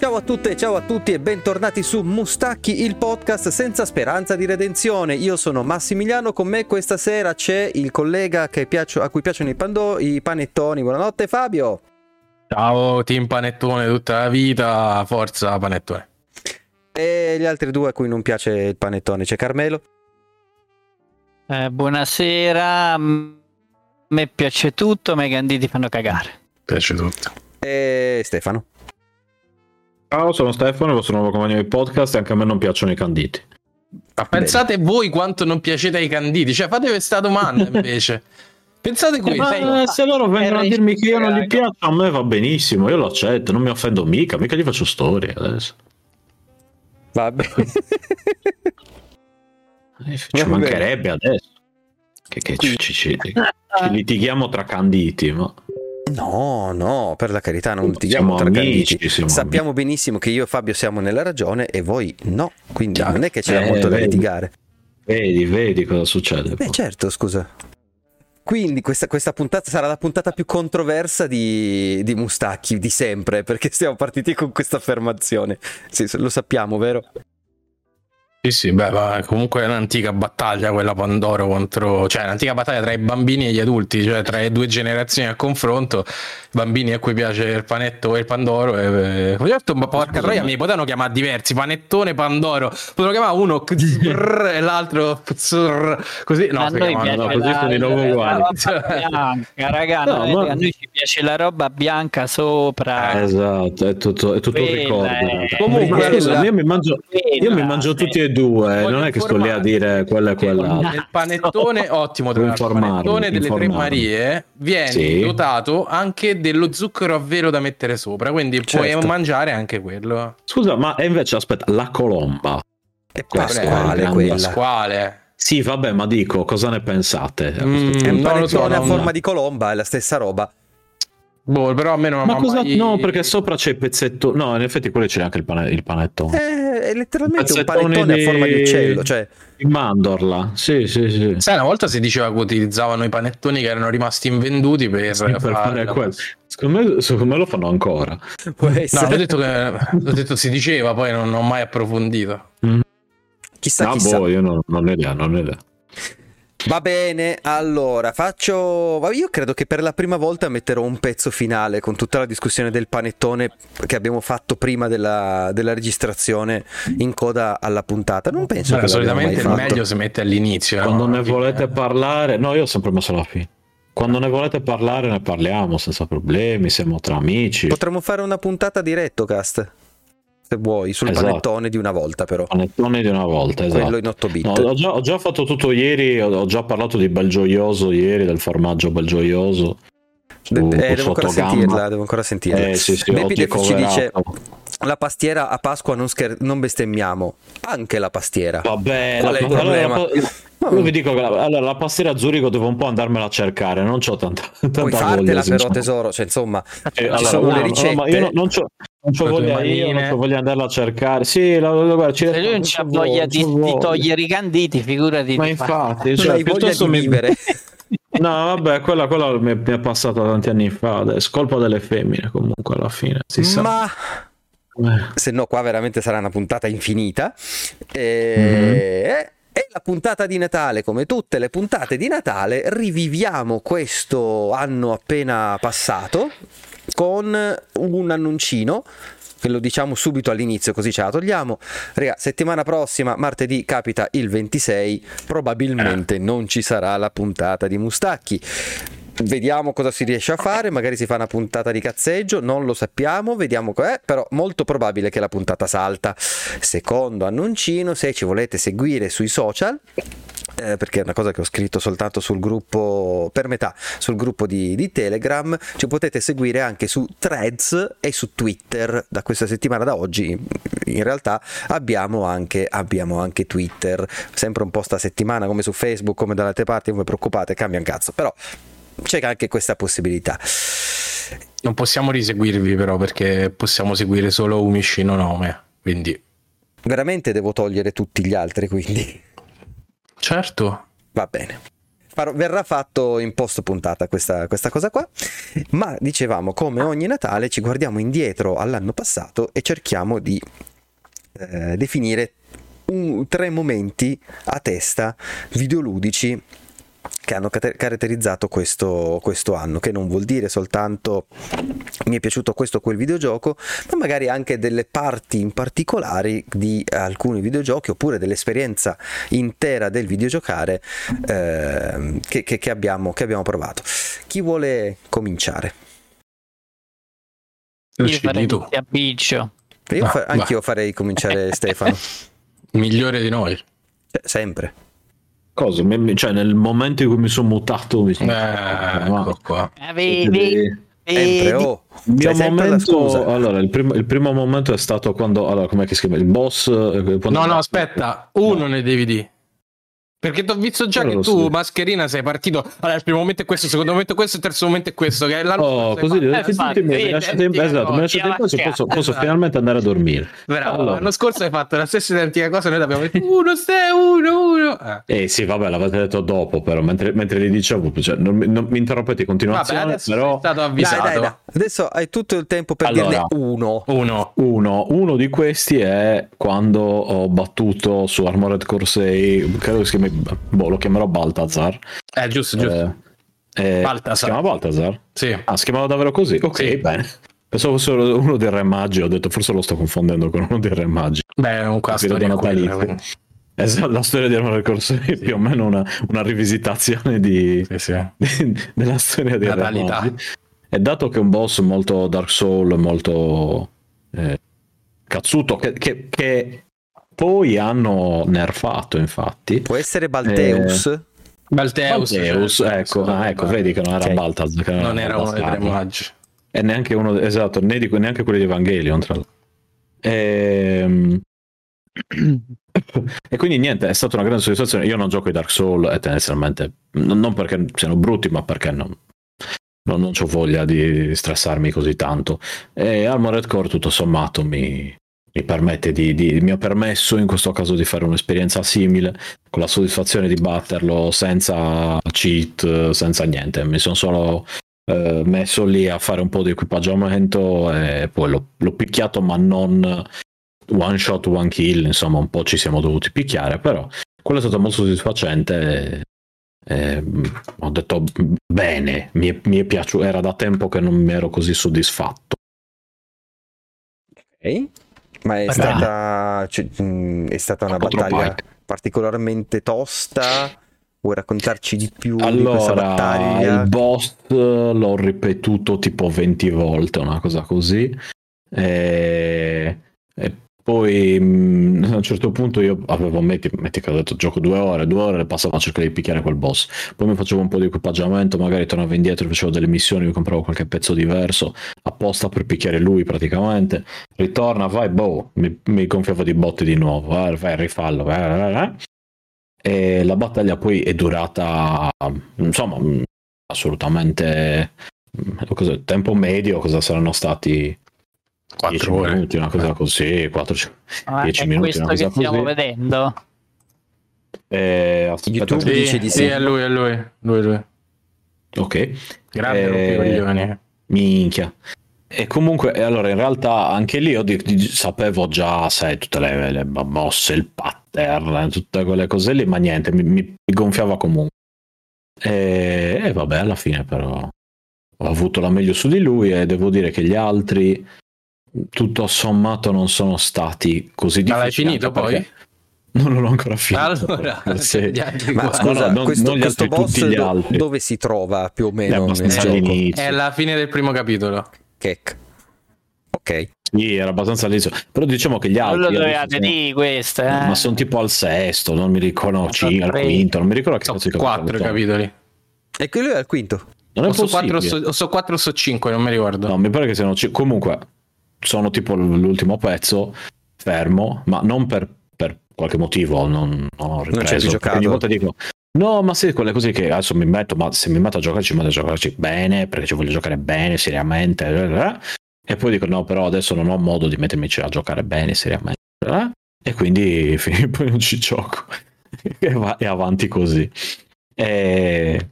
Ciao a tutte, ciao a tutti e bentornati su Mustacchi, il podcast senza speranza di redenzione. Io sono Massimiliano, con me questa sera c'è il collega piaccio, a cui piacciono i, pando, i panettoni. Buonanotte Fabio. Ciao, team panettone tutta la vita, forza panettone. E gli altri due a cui non piace il panettone, c'è Carmelo. Eh, buonasera, a me piace tutto, ma i canditi fanno cagare. Piace tutto. E Stefano. Ciao, sono Stefano, vostro nuovo compagno di podcast e anche a me non piacciono i canditi. Ma pensate Bene. voi quanto non piacete ai canditi, cioè fate questa domanda invece. Pensate qui. Ma se loro vengono a dirmi che io non gli piaccio, a me va benissimo, io lo accetto, non mi offendo mica, mica gli faccio storie adesso. Vabbè. Eh, ci mancherebbe adesso. Che, che ci, ci, ci, ci litighiamo tra canditi, ma... No, no, per la carità, non litighiamo tra amici, Sappiamo amici. benissimo che io e Fabio siamo nella ragione e voi no, quindi Già, non è che c'è eh, molto da litigare. Vedi, vedi cosa succede. Beh, poi. certo, scusa. Quindi questa, questa, puntata sarà la puntata più controversa di, di Mustacchi di sempre, perché siamo partiti con questa affermazione. Sì, lo sappiamo, vero? Sì, sì, beh, ma comunque è un'antica battaglia quella Pandoro contro, cioè un'antica battaglia tra i bambini e gli adulti, cioè tra le due generazioni a confronto, i bambini a cui piace il panetto e il Pandoro e ho detto, ma porca troia, mi potevano chiamare diversi, panettone, Pandoro, potevano chiamare uno e l'altro così, no, a noi piace no, così sono di nuovo uguali. Bianca, raga, no, ma... a noi ci piace la roba bianca sopra. Eh, esatto, è tutto, è tutto un ricordo. Comunque, io mi mangio, io mi mangio tutti e due, non è che sto lì a dire quella e quella. Il panettone ottimo, tra il panettone delle Tre Marie viene sì. dotato anche dello zucchero a velo da mettere sopra, quindi certo. puoi mangiare anche quello. Scusa, ma invece aspetta, la colomba è pasquale quella. Pasquale. Sì, vabbè, ma dico, cosa ne pensate? Mm, è un panettone so, a forma di colomba, è la stessa roba. Boh, però a me non Ma cosa? Mai... No, perché sopra c'è il pezzetto. No, in effetti quello c'è anche il, pane... il panettone. Eh, è letteralmente un panettone di... a forma di uccello. Cioè... Il mandorla. Sì, sì, sì. Sai, una volta si diceva che utilizzavano i panettoni che erano rimasti invenduti per, sì, per fare quello. Secondo me, secondo me, lo fanno ancora. Può essere. No, ho detto che ho detto si diceva, poi non ho mai approfondito. Mm. Chissà, ah, chissà. boh, io non, non ho idea, non ho idea. Va bene, allora faccio. Io credo che per la prima volta metterò un pezzo finale con tutta la discussione del panettone che abbiamo fatto prima della, della registrazione in coda alla puntata. Non penso Beh, che solitamente il meglio si mette all'inizio. Quando no? ne volete parlare, no, io ho sempre messo la fine. Quando ne volete parlare, ne parliamo senza problemi. Siamo tra amici. Potremmo fare una puntata diretto, cast se vuoi, sul esatto. panettone di una volta però. Panettone di una volta, esatto. Quello in 8 bit. No, ho, già, ho, già, fatto tutto ieri, ho, già parlato di Belgioioso ieri, del formaggio Belgioioso. Su, eh, devo ancora sentirla, devo ancora sentirla. Eh, sì, sì, ci dice la pastiera a Pasqua non, scher- non bestemmiamo, anche la pastiera. Vabbè, Qual la, è il problema? Allora, io vi dico che la, allora, la pastiera a Zurigo devo un po' andarmela a cercare, non ho tanta, tanta Puoi fartela però tesoro, cioè insomma, eh, ci allora, sono le ricette. No, io non, non c'ho, non c'ho voglia io, non c'ho voglia di andarla a cercare. Sì, la, la, guarda, ci Se lui non c'ha voglia di, di, togliere i canditi, figurati. Ma infatti, cioè, di mi... vivere. No, vabbè, quella, quella mi, è, mi, è, passata tanti anni fa. È scolpa delle femmine, comunque, alla fine. Si sa. Ma eh. se no, qua veramente sarà una puntata infinita. E... Mm-hmm. E la puntata di Natale, come tutte le puntate di Natale, riviviamo questo anno appena passato con un annuncino che lo diciamo subito all'inizio così ce la togliamo. Raga, settimana prossima, martedì, capita il 26, probabilmente non ci sarà la puntata di Mustacchi. Vediamo cosa si riesce a fare, magari si fa una puntata di cazzeggio, non lo sappiamo, vediamo com'è, però molto probabile che la puntata salta. Secondo annuncino, se ci volete seguire sui social, eh, perché è una cosa che ho scritto soltanto sul gruppo, per metà, sul gruppo di, di, Telegram, ci potete seguire anche su Threads e su Twitter. Da questa settimana, da oggi, in realtà abbiamo anche, abbiamo anche Twitter, sempre un po' sta settimana come su Facebook, come dalle altre parti, non vi preoccupate, cambia un cazzo, però c'è anche questa possibilità. Non possiamo riseguirvi però perché possiamo seguire solo Umishino Nome, quindi... Veramente devo togliere tutti gli altri, quindi... Certo. Va bene. farò, verrà fatto in post puntata questa, questa cosa qua. Ma dicevamo, come ogni Natale, ci guardiamo indietro all'anno passato e cerchiamo di eh, definire un, tre momenti a testa videoludici che hanno caratterizzato questo, questo, anno, che non vuol dire soltanto mi è piaciuto questo o quel videogioco, ma magari anche delle parti in particolari di alcuni videogiochi oppure dell'esperienza intera del videogiocare eh, che, che, che, abbiamo, che abbiamo provato. Chi vuole cominciare? Io farei a Biccio. Io fa- anch'io farei cominciare Stefano. Migliore di noi. Cioè, sempre. Cosa? Cioè, nel momento in cui mi sono mutato, mi sono... Eh, ecco qua. Eh, vedi, Sempre, oh. Il mio momento, allora, il primo, il primo, momento è stato quando, allora, com'è che si chiama? Il boss? Eh, no, no, aspetta, uno no. ne devi dire. Perché ti ho visto già Però che tu, so. mascherina, sei partito. Allora, il primo momento è questo, il secondo momento è questo, il terzo momento è questo. Che è l'anno oh, così eh, infatti, mi lasciate in esatto, mi lasciate in pace, posso, posso esatto. finalmente andare a dormire. Bravo, allora. l'anno scorso hai fatto la stessa identica cosa, noi abbiamo detto uno, sei, uno, uno. Eh. eh sì, vabbè, l'avete detto dopo, però mentre, mentre li dicevo, cioè, non, non, mi interrompete in continuazione. Vabbè, però... Sei stato avvisato. Dai, dai, dai. Adesso hai tutto il tempo per allora, dirne uno. Uno. Uno. Uno di questi è quando ho battuto su Armored 6, credo che si chiami, boh, lo chiamerò Baltazar. Eh, giusto, giusto. Eh, eh, Baltasar. Si chiama Baltazar? Sì. Ah, si chiamava davvero così? Ok, sì. bene. Pensavo fosse uno dei Re Maggi, ho detto forse lo sto confondendo con uno dei Re Maggi. Beh, è un cast di natalizio. Esatto, la storia di Armored Corso è sì. più o meno una, una rivisitazione di, sì, sì. di, della storia di Natalità. E dato che è un boss molto Dark Soul, molto eh, cazzuto, che, che, che poi hanno nerfato, infatti. Può essere Balteus? Eh, Balteus, Balteus cioè, ecco, ah, ecco, vedi che non era okay. Baltaz, non, non era uno dei tre maggi. E neanche uno, esatto, né di, neanche quelli di Evangelion, tra l'altro. E... Ehm, e quindi niente, è stata una grande soddisfazione. Io non gioco i Dark Souls e tendenzialmente non perché siano brutti, ma perché non, non, non ho voglia di stressarmi così tanto. E Armored Core, tutto sommato, mi, mi permette di, di, mi ha permesso in questo caso di fare un'esperienza simile con la soddisfazione di batterlo senza cheat, senza niente. Mi sono solo eh, messo lì a fare un po' di equipaggiamento e poi l'ho, l'ho picchiato, ma non one shot, one kill. Insomma, un po' ci siamo dovuti picchiare, però quello è stato molto soddisfacente. Eh, ho detto bene, mi è, mi è piaciuto, era da tempo che non mi ero così soddisfatto. Ok. Ma è stata, cioè, è stata una battaglia particolarmente tosta? Vuoi raccontarci di più allora, di questa battaglia? Il boss l'ho ripetuto tipo 20 volte, una cosa così. E, e poi mh, a un certo punto io avevo, metti, metti che ho detto gioco due ore, due ore passavo a cercare di picchiare quel boss. Poi mi facevo un po' di equipaggiamento, magari tornavo indietro, facevo delle missioni, mi compravo qualche pezzo diverso apposta per picchiare lui praticamente. Ritorna, vai, boh, mi, mi gonfiavo di botte di nuovo, eh, vai, rifallo. Eh, eh, e la battaglia poi è durata, insomma, assolutamente cosa, tempo medio, cosa saranno stati 4 ore. minuti, una cosa così, 4, 10 minuti. Questo che stiamo così. vedendo. Eh, aspetta, YouTube sì, dice di sì. Sì, è lui, è lui. lui, lui. Ok. Grande eh, Minchia. E comunque, allora, in realtà anche lì io di, di, sapevo già, sai, tutte le, le, mosse, il pattern, tutte quelle cose lì, ma niente, mi, mi, mi gonfiava comunque. E, e, vabbè, alla fine però ho avuto la meglio su di lui e devo dire che gli altri tutto sommato non sono stati così difficili. Ma l'hai finito poi? Non l'ho ancora finito. Allora, sì. ma scusa, no, non, questo, non questo boss do, dove si trova più o meno nel gioco? È la fine del primo capitolo. Kek. Ok. Sì, era abbastanza all'inizio. Però diciamo che gli altri. Non lo dovevate di questo, eh? Ma sono tipo al sesto, non mi ricordo. No, cinque, al quinto, non mi ricordo che sono quattro capitoli. E quello è al quinto. Non è o so 4 o so 4 o so 5, non mi ricordo. No, mi pare che siano 5. Comunque, sono tipo l'ultimo pezzo, fermo, ma non per, per qualche motivo, non, non ho ripreso. Non c'è ogni volta dico, no, ma se quelle cose che adesso mi metto, ma se mi metto a giocare, ci metto a giocarci bene, perché ci voglio giocare bene, seriamente, e poi dico, no, però adesso non ho modo di mettermi a giocare bene, seriamente, e quindi poi non ci gioco, e, va, e avanti così. E,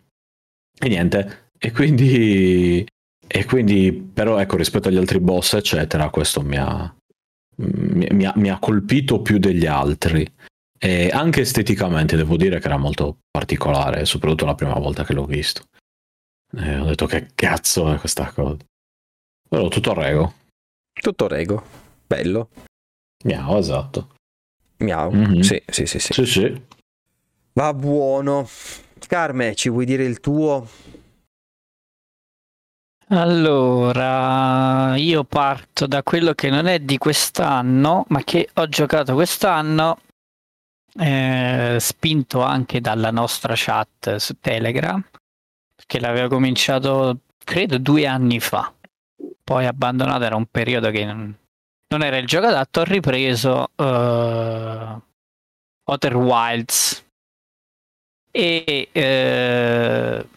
e niente, e quindi, e quindi, però, ecco, rispetto agli altri boss, eccetera, questo mi ha, mi, ha, mi ha colpito più degli altri. E anche esteticamente devo dire che era molto particolare, soprattutto la prima volta che l'ho visto. E ho detto che cazzo è questa cosa. Però tutto rego. Tutto rego. Bello. Miau, esatto. Miau. Mm-hmm. Sì, sì, sì, sì. Sì, sì. Va buono. Carme, ci vuoi dire il tuo? Allora, io parto da quello che non è di quest'anno, ma che ho giocato quest'anno, eh, spinto anche dalla nostra chat su Telegram, perché l'avevo cominciato credo due anni fa, poi abbandonato, era un periodo che non, non era il gioco adatto, ho ripreso uh, Outer Wilds. E uh,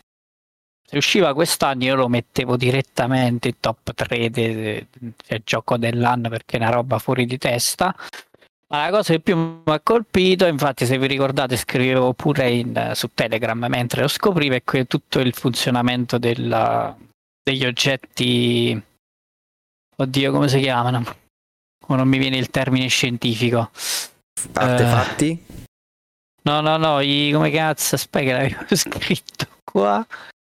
se usciva quest'anno io lo mettevo direttamente in top 3 del de, gioco dell'anno perché è una roba fuori di testa. Ma la cosa che più mi ha colpito, infatti se vi ricordate scrivevo pure in, su Telegram mentre lo scoprivo, è que- tutto il funzionamento della, degli oggetti... Oddio, come si chiamano? O non mi viene il termine scientifico. Artefatti? Eh, no, no, no, i, come cazzo, aspetta che l'avevo scritto qua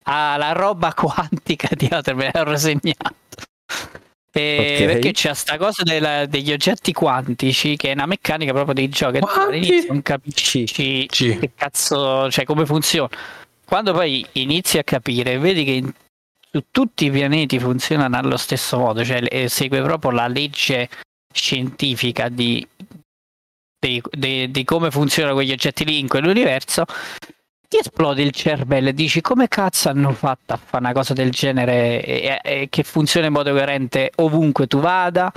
ah, la roba quantica di Outer me l'ho segnato. Okay. Perché c'è sta cosa della, degli oggetti quantici che è una meccanica proprio dei giochi. All'inizio non capisci sì. che cazzo, cioè come funziona. Quando poi inizi a capire, vedi che in, su tutti i pianeti funzionano allo stesso modo, cioè segue proprio la legge scientifica di, di, di, di come funzionano quegli oggetti lì in quell'universo ti esplode il cervello e dici come cazzo hanno fatto a fare una cosa del genere e, e, che funziona in modo coerente ovunque tu vada?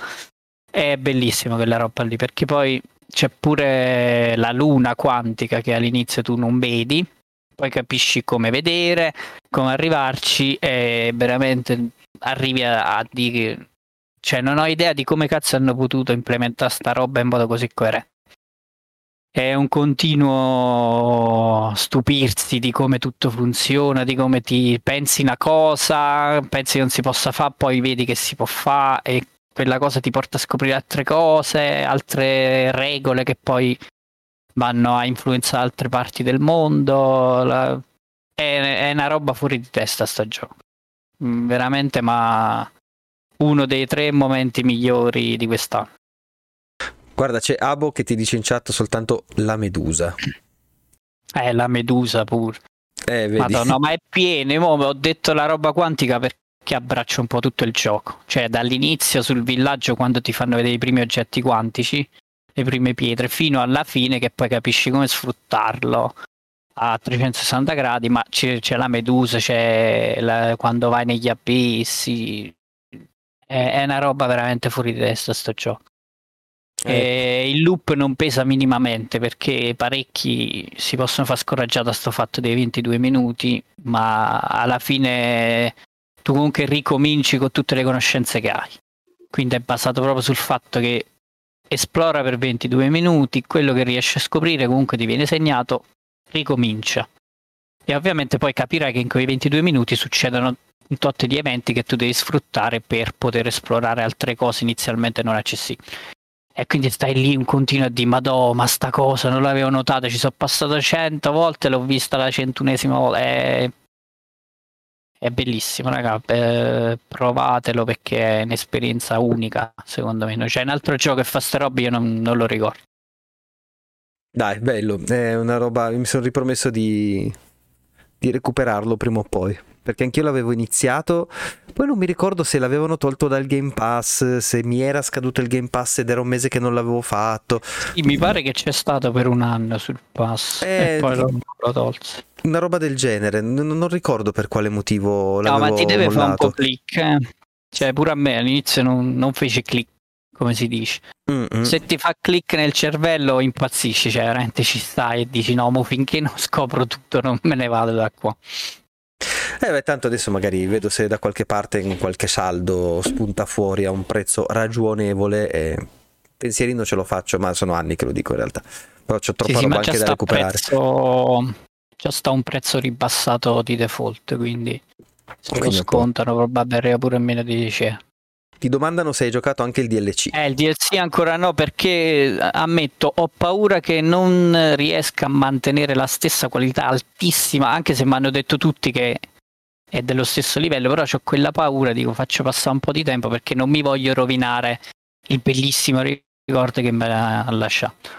È bellissimo quella roba lì perché poi c'è pure la luna quantica che all'inizio tu non vedi poi capisci come vedere come arrivarci e veramente arrivi a, a dire cioè non ho idea di come cazzo hanno potuto implementare sta roba in modo così coerente è un continuo stupirsi di come tutto funziona, di come ti pensi una cosa, pensi che non si possa fare, poi vedi che si può fare e quella cosa ti porta a scoprire altre cose, altre regole che poi vanno a influenzare altre parti del mondo. La... È, è, una roba fuori di testa sto gioco. Mm, veramente, ma uno dei tre momenti migliori di quest'anno. Guarda, c'è Abo che ti dice in chat soltanto la medusa. Eh, la medusa pure. Eh, vedi. Madonna, ma è pieno. ho detto la roba quantica perché abbraccia un po' tutto il gioco. Cioè, dall'inizio sul villaggio, quando ti fanno vedere i primi oggetti quantici, le prime pietre, fino alla fine che poi capisci come sfruttarlo a 360 gradi. Ma c'è, c'è la medusa, c'è la, quando vai negli abissi. È, è una roba veramente fuori di testa sto gioco. Eh. il loop non pesa minimamente perché parecchi si possono far scoraggiare da sto fatto dei 22 minuti, ma alla fine tu comunque ricominci con tutte le conoscenze che hai. Quindi è basato proprio sul fatto che esplora per 22 minuti, quello che riesci a scoprire comunque ti viene segnato, ricomincia. E ovviamente poi capirai che in quei 22 minuti succedono un tot di eventi che tu devi sfruttare per poter esplorare altre cose inizialmente non accessibili. E quindi stai lì un continuo a dire, madò, ma sta cosa non l'avevo notata, ci sono passato cento volte, l'ho vista la centunesima volta. È, è bellissimo, raga. Eh, provatelo perché è un'esperienza unica, secondo me. C'è un altro gioco che fa ste robe, io non, non lo ricordo. Dai, bello, è una roba, mi sono ripromesso di, di recuperarlo prima o poi perché anch'io l'avevo iniziato, poi non mi ricordo se l'avevano tolto dal Game Pass, se mi era scaduto il Game Pass ed era un mese che non l'avevo fatto. Sì, mi pare che c'è stato per un anno sul pass eh, e poi lo, lo tolse. Una roba del genere, non, non ricordo per quale motivo l'avevo No, ma ti deve mollato. fare un po' click, eh? cioè pure a me all'inizio non, non fece click come si dice. Mm-mm. Se ti fa click nel cervello impazzisci, cioè veramente ci stai e dici no, mo finché non scopro tutto non me ne vado da qua. Eh beh, tanto adesso magari vedo se da qualche parte in qualche saldo spunta fuori a un prezzo ragionevole e pensierino ce lo faccio, ma sono anni che lo dico in realtà. Però c'ho troppa sì, roba sì, anche da recuperare. Prezzo... già sta un prezzo ribassato di default, quindi se lo Quindi po'. scontano probabilmente arriva pure a meno di 10 euro. Ti domandano se hai giocato anche il DLC. Eh, il DLC ancora no perché eh, ammetto ho paura che non riesca a mantenere la stessa qualità altissima, anche se mi hanno detto tutti che è dello stesso livello, però ho quella paura, dico faccio passare un po' di tempo perché non mi voglio rovinare il bellissimo ricordo che mi ha lasciato.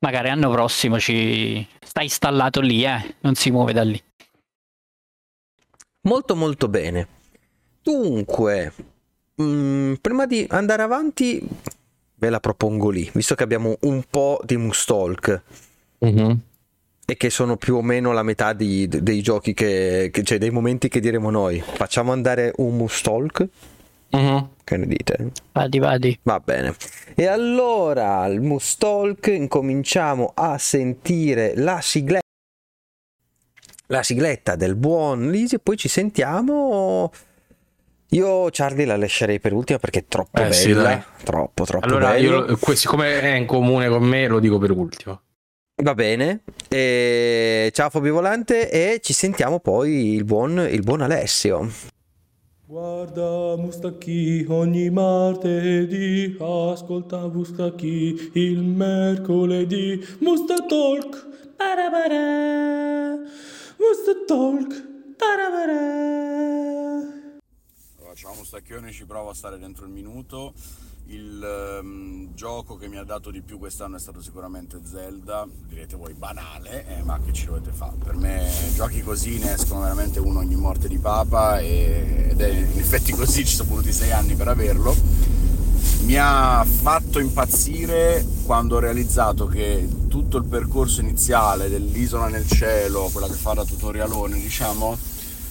Magari l'anno prossimo ci sta installato lì, eh, non si muove da lì. Molto molto bene. Dunque, mm, prima di andare avanti, ve la propongo lì, visto che abbiamo un po' di Mustalk e che sono più o meno la metà di- dei giochi che, che- cioè dei momenti che diremo noi. Facciamo andare un Mustalk? Che ne dite? Vadi, vadi. Va bene. E allora, al Mustalk incominciamo a sentire la sigletta la sigletta del buon Lisi e poi ci sentiamo io Charlie la lascerei per ultima perché è troppo Eh, sì, bella dai. troppo troppo Allora, bello. io, siccome è in comune con me, lo dico per ultimo. Va bene e... ciao Fabio Volante e ci sentiamo poi il buon, il buon Alessio Guarda Mustacchi ogni martedì, ascolta Mustacchi il mercoledì. Mustatalk, parabara, Mustatalk, parabara. Ciao Mustacchione, ci provo a stare dentro il minuto. Il ehm, gioco che mi ha dato di più quest'anno è stato sicuramente Zelda, direte voi banale, eh, ma che ci dovete fare? Per me giochi così ne escono veramente uno ogni morte di papa e- ed è in effetti così, ci sono voluti sei anni per averlo. Mi ha fatto impazzire quando ho realizzato che tutto il percorso iniziale dell'isola nel cielo, quella che fa da tutorialone, diciamo,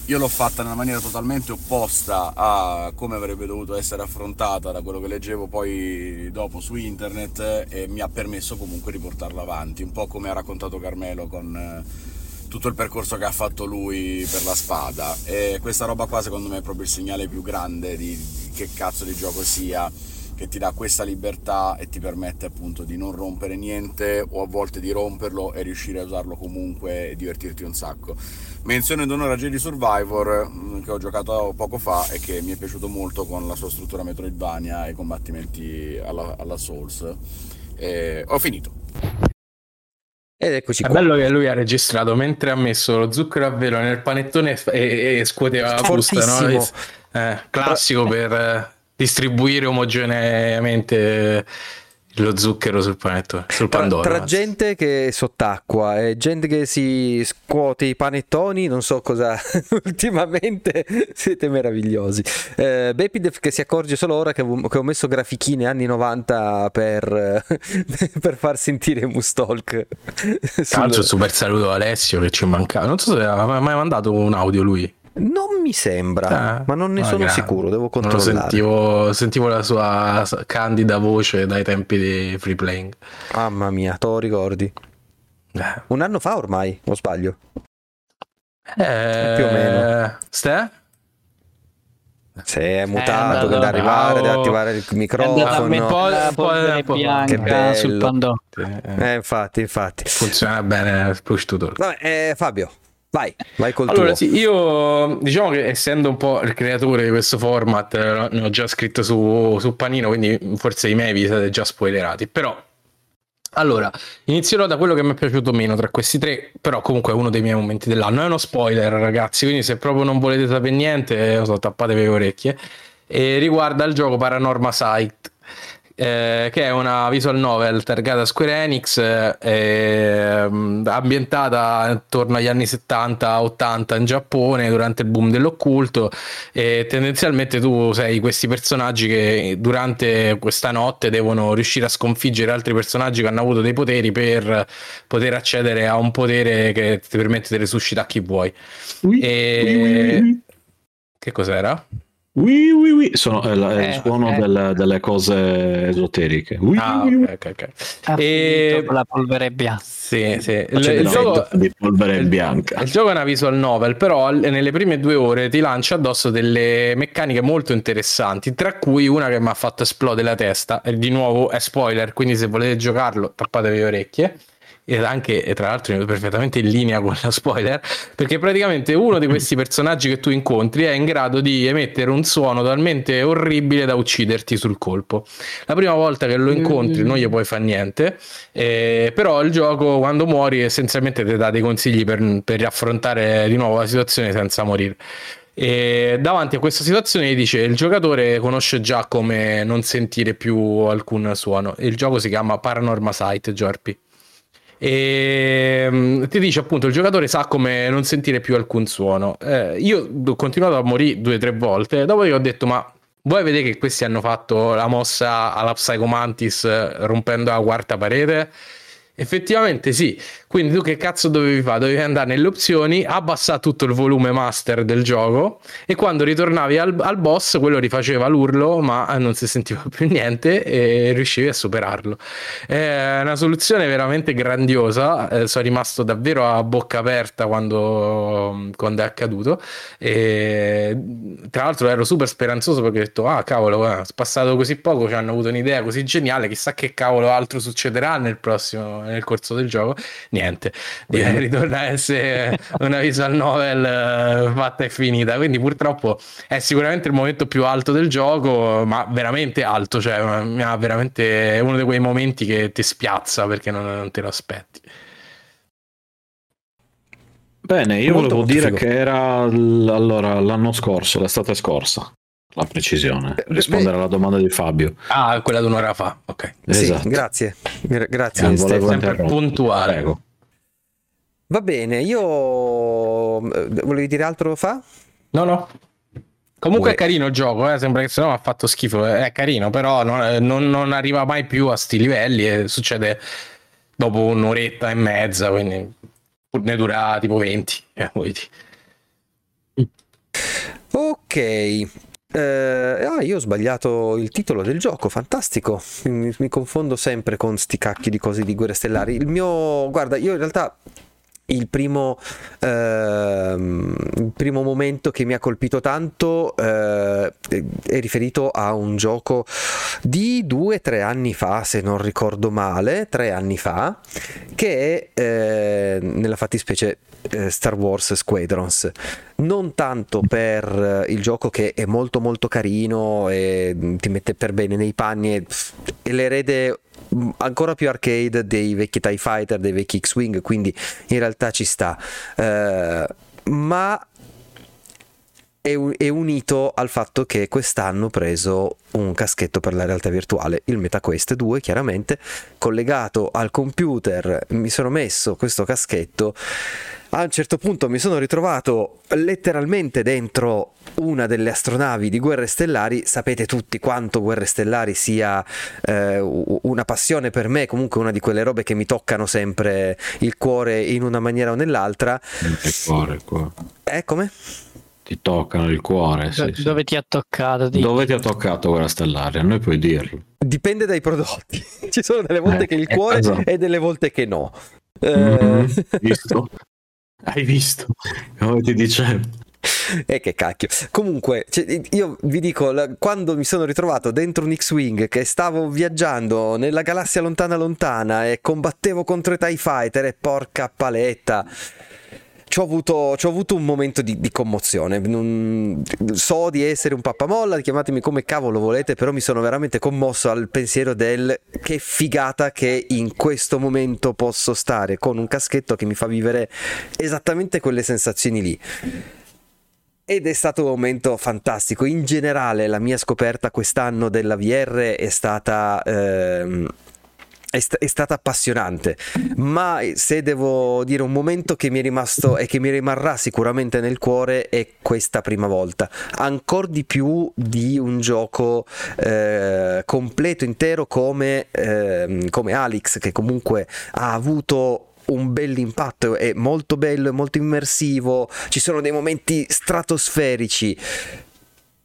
io l'ho fatta nella maniera totalmente opposta a come avrebbe dovuto essere affrontata da quello che leggevo poi dopo su internet e mi ha permesso comunque di portarla avanti, un po' come ha raccontato Carmelo con eh, tutto il percorso che ha fatto lui per la spada. E questa roba qua secondo me è proprio il segnale più grande di, di che cazzo di gioco sia che ti dà questa libertà e ti permette appunto di non rompere niente o a volte di romperlo e riuscire a usarlo comunque e divertirti un sacco. Menzione d'onore a Jedi Survivor mh, che ho giocato poco fa e che mi è piaciuto molto con la sua struttura Metroidvania e i combattimenti alla, alla Souls. E ho finito. ed eccoci È qua bello che lui ha registrato mentre ha messo lo zucchero a velo nel panettone e, e scuoteva la busta, no? Eh, classico per eh, distribuire omogeneamente lo zucchero sul panettone, sul Tra, pandoro. tra anzi. gente che è sott'acqua e gente che si scuote i panettoni, non so cosa ultimamente siete meravigliosi. Eh, Bepidef che si accorge solo ora che, che ho messo grafichine anni 90 per, per far sentire Mustalk. Calcio sul- super saluto Alessio che ci mancava. Non so se aveva mai mandato un audio lui. Non mi sembra, Ah, ma non ne ah, sono grande. sicuro, devo Non lo controllare. sentivo, sentivo la sua candida voce dai tempi di free playing. Mamma mia, te lo ricordi? Eh. Un anno fa ormai, o sbaglio? Eh, Più o meno. Ste? Se è mutato, da arrivare, da oh. attivare il microfono. mettere po'- la un po'- polvere un po'- Che bello. sul pandoro. Eh, infatti, infatti. Funziona bene il push tutor. Vabbè, eh, Fabio, vai, vai col Allora, tuo. sì, io diciamo che essendo un po' il creatore di questo format, eh, ne ho già scritto su, su Panino, quindi forse i miei vi siete già spoilerati. Però, allora, inizierò da quello che mi è piaciuto meno tra questi tre, però comunque è uno dei miei momenti dell'anno. È uno spoiler, ragazzi, quindi se proprio non volete sapere niente, eh, so, tappatevi le orecchie. E riguarda il gioco Paranorma Sight. Eh, che è una visual novel targata Square Enix, eh, ehm, ambientata attorno agli anni 70-80 in Giappone durante il boom dell'occulto e tendenzialmente tu sei questi personaggi che durante questa notte devono riuscire a sconfiggere altri personaggi che hanno avuto dei poteri per poter accedere a un potere che ti permette di resuscitare chi vuoi. Ui, E- ui, ui. Che cos'era? Ui, ui, ui. Sono, è, la- è il Eh, suono eh. del- delle cose esoteriche. Ui, Ah, ui, ui. ok, ok, ok. Ha E- la polvere bianca. Sì, sì. Il, C'è il gioco, polvere il- bianca. il gioco è una visual novel, però nelle prime due ore ti lancia addosso delle meccaniche molto interessanti, tra cui una che mi ha fatto esplodere la testa. E di nuovo è spoiler, quindi se volete giocarlo, tappatevi le orecchie. Anche tra l'altro perfettamente in linea con la spoiler, perché praticamente uno di questi personaggi che tu incontri è in grado di emettere un suono talmente orribile da ucciderti sul colpo. La prima volta che lo incontri non gli puoi fare niente, eh, però il gioco quando muori essenzialmente ti dà dei consigli per, per affrontare di nuovo la situazione senza morire. E davanti a questa situazione dice il giocatore conosce già come non sentire più alcun suono. Il gioco si chiama Paranormal Sight, Jorpi. E mm, ti dice appunto il giocatore sa come non sentire più alcun suono. Eh, io ho continuato a morire due o tre volte, dopo ho detto ma vuoi vedere che questi hanno fatto la mossa alla Psychomantis eh, rompendo la quarta parete? Effettivamente sì, quindi tu che cazzo dovevi fare? Dovevi andare nelle opzioni, abbassare tutto il volume master del gioco e quando ritornavi al, al boss quello rifaceva l'urlo ma non si sentiva più niente e riuscivi a superarlo. È una soluzione veramente grandiosa, eh, sono rimasto davvero a bocca aperta quando, quando è accaduto e tra l'altro ero super speranzoso perché ho detto ah cavolo, è passato così poco, ci hanno avuto un'idea così geniale, chissà che cavolo altro succederà nel prossimo nel corso del gioco, niente, ritorna a essere una visual novel eh, fatta e finita. Quindi purtroppo è sicuramente il momento più alto del gioco, ma veramente alto, cioè ha veramente uno di quei momenti che ti spiazza perché non, non te lo aspetti. Bene, io molto, volevo molto dire figo. che era l- allora, l'anno scorso, l'estate scorsa la precisione, eh, rispondere alla domanda di Fabio. Ah, quella di un'ora fa, ok. Esatto. Sì, grazie, Gra- grazie. Eh, sempre puntuale. Prego. Va bene, io eh, volevi dire altro fa? No, no. Comunque Uè. è carino il gioco, eh? sembra che se no ha fatto schifo, è carino, però non, eh, non, non arriva mai più a sti livelli e succede dopo un'oretta e mezza, quindi ne dura tipo 20. Eh, ok, eh, ah, io ho sbagliato il titolo del gioco, fantastico. Mi, mi, confondo sempre con sti cacchi di cose di guerre stellari. Il mio, guarda, io in realtà il primo, ehm, il primo, momento che mi ha colpito tanto eh, è riferito a un gioco di due o tre anni fa, se non ricordo male, tre anni fa, che è eh, nella fattispecie eh, Star Wars Squadrons. Non tanto per il gioco che è molto molto carino e ti mette per bene nei panni, è l'erede ancora più arcade dei vecchi TIE Fighter, dei vecchi X-Wing, quindi in realtà ci sta. Uh, ma è, unito al fatto che quest'anno ho preso un caschetto per la realtà virtuale, il MetaQuest 2 chiaramente, collegato al computer, mi sono messo questo caschetto a un certo punto mi sono ritrovato letteralmente dentro una delle astronavi di Guerre Stellari. Sapete tutti quanto Guerre Stellari sia eh, una passione per me, comunque una di quelle robe che mi toccano sempre il cuore in una maniera o nell'altra. Il cuore, qua. Eh, come? Ti toccano il cuore. Do- sì, dove sì. ti ha toccato? Dici? Dove ti ha toccato Guerra Stellari? A noi puoi dirlo. Dipende dai prodotti. Ci sono delle volte eh, che il cuore esatto. e delle volte che no. Mm-hmm. Visto? Hai visto? Come ti dicevo. E che cacchio. Comunque, cioè, io vi dico, quando mi sono ritrovato dentro un X-Wing che stavo viaggiando nella galassia lontana lontana e combattevo contro i TIE Fighter e porca paletta ci ho avuto, avuto, un momento di, di commozione. Non, so di essere un pappamolla, chiamatemi come cavolo volete, però mi sono veramente commosso al pensiero del che figata che in questo momento posso stare con un caschetto che mi fa vivere esattamente quelle sensazioni lì. Ed è stato un momento fantastico. In generale, la mia scoperta quest'anno della VR è stata. Ehm, è, st- è, stata appassionante, ma se devo dire un momento che mi è rimasto e che mi rimarrà sicuramente nel cuore è questa prima volta, ancora di più di un gioco eh, completo, intero come, eh, come Alex, che comunque ha avuto un bel impatto, è molto bello, è molto immersivo, ci sono dei momenti stratosferici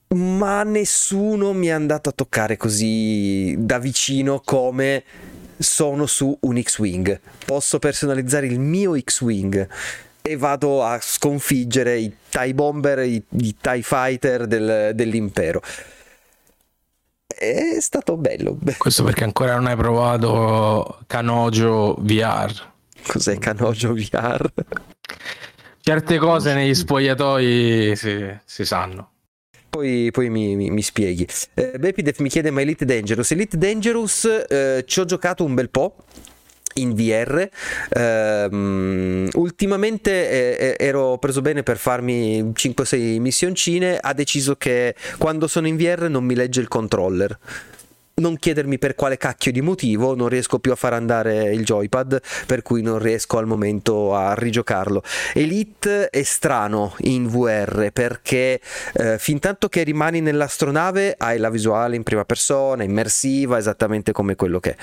ma nessuno mi è andato a toccare così da vicino come sono su un X-Wing. Posso personalizzare il mio X-Wing e vado a sconfiggere i TIE Bomber, i, i TIE Fighter del, dell'impero. È stato bello. Questo perché ancora non hai provato Canojo VR. Cos'è Canoggio VR? Certe cose negli spogliatoi si, si sanno. Poi, poi mi, mi- mi spieghi. Eh, Bepidef mi chiede ma Elite Dangerous. Elite Dangerous eh, ci ho giocato un bel po' in VR. Ehm, ultimamente eh, eh, ero preso bene per farmi 5-6 missioncine. Ha deciso che quando sono in VR non mi legge il controller. Non chiedermi per quale cacchio di motivo, non riesco più a far andare il joypad, per cui non riesco al momento a rigiocarlo. Elite è strano in VR perché eh, fin tanto che rimani nell'astronave hai la visuale in prima persona, immersiva, esattamente come quello che è.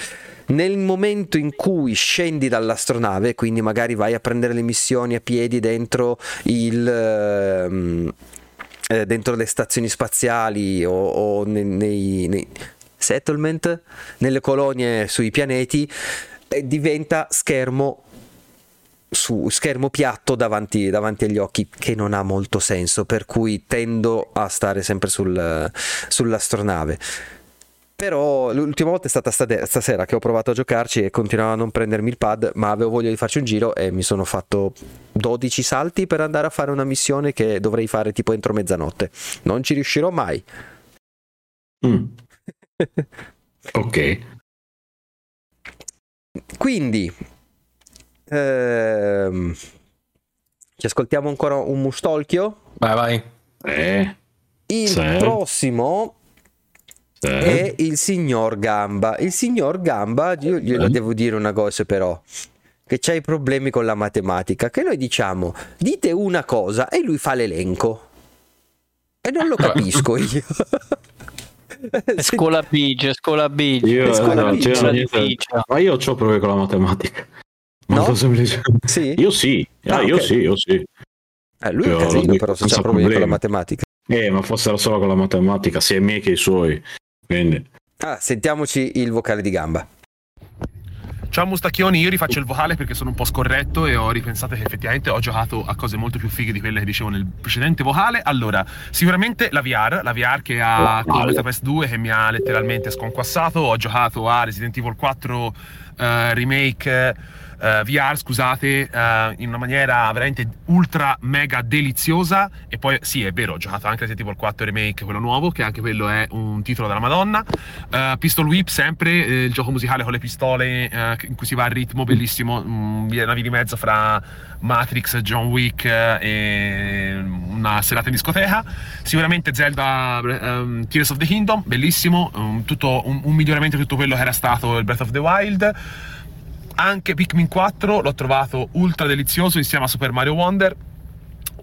Nel momento in cui scendi dall'astronave, quindi magari vai a prendere le missioni a piedi dentro il... ehm, eh, dentro le stazioni spaziali o, o nei, nei- nei settlement, nelle colonie sui pianeti, diventa schermo su schermo piatto davanti, davanti agli occhi che non ha molto senso per cui tendo a stare sempre sul, sull'astronave. Però l'ultima volta è stata stasera che ho provato a giocarci e continuavo a non prendermi il pad ma avevo voglia di farci un giro e mi sono fatto 12 salti per andare a fare una missione che dovrei fare tipo entro mezzanotte. Non ci riuscirò mai. Mm. ok. Quindi, ehm, ci ascoltiamo ancora un mustolchio. Vai, vai. Eh, Il Sì. prossimo sì. è il signor Gamba. Il signor Gamba, io glielo devo dire una cosa però, che c'hai problemi con la matematica, che noi diciamo, dite una cosa e lui fa l'elenco. E non lo capisco io. Scuola bigia, scuola bigia. Io, scuola no, bigia. Ma io ho problemi con la matematica. Molto No? semplice. Sì? Io sì, Ah, Ah, io ok. sì, io sì. Eh, lui è Io un casino però se c'ha senza problemi con la matematica. Eh, ma fossero solo con la matematica, sia i miei che i suoi. Quindi, Ah, sentiamoci il vocale di Gamba. Ciao Mustacchioni, io rifaccio il vocale perché sono un po' scorretto e ho ripensato che effettivamente ho giocato a cose molto più fighe di quelle che dicevo nel precedente vocale. Allora, sicuramente la VR, la VR che ha Kilometer Quest 2 che mi ha letteralmente sconquassato. Ho giocato a Resident Evil 4 eh, Remake eh, VR, scusate, eh, in una maniera veramente ultra mega deliziosa. E poi, sì, è vero, ho giocato anche Resident Evil 4 Remake, quello nuovo, che anche quello è un titolo della Madonna. Eh, Pistol Whip, sempre il gioco musicale con le pistole in cui si va a ritmo, bellissimo. mm, una via di mezzo fra Matrix, John Wick e una serata in discoteca. Sicuramente Zelda ehm, Tears of the Kingdom, bellissimo. um, tutto, un, un miglioramento di tutto quello che era stato il Breath of the Wild. Anche Pikmin 4 l'ho trovato ultra delizioso insieme a Super Mario Wonder.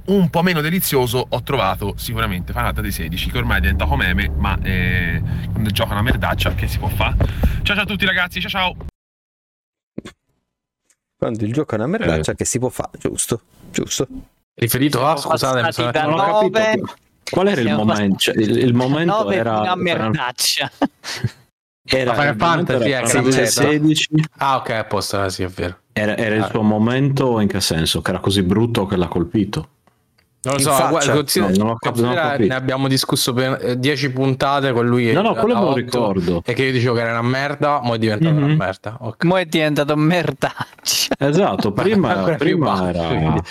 Un po' meno delizioso ho trovato sicuramente Final Fantasy 16 che ormai è diventato meme, ma eh, quando gioca una merdaccia che si può fare. Ciao ciao a tutti ragazzi, ciao ciao! Quando il gioco è una merdaccia che si può fare, giusto? Giusto. Riferito a, scusate, mi sono- non ho capito qual era il momento? Cioè, il, il momento 9 era, fino a era, merdaccia. era, Final Fantasy, era eh, Fantasy certo. 16 Ah, ok, a posto, eh, sì, è vero. era, era il Ah. suo momento in che senso? Che era così brutto che l'ha colpito. Non lo In so, faccia. guarda, considera- No, non ho cap- non ho capito. ne abbiamo discusso per 10 puntate con lui. No, no, quello me lo otto, ricordo. E che io dicevo che era una merda, mo è diventata Mhm. una merda. Ok. Mo' è diventato merdaccia. Esatto, prima, prima era... quindi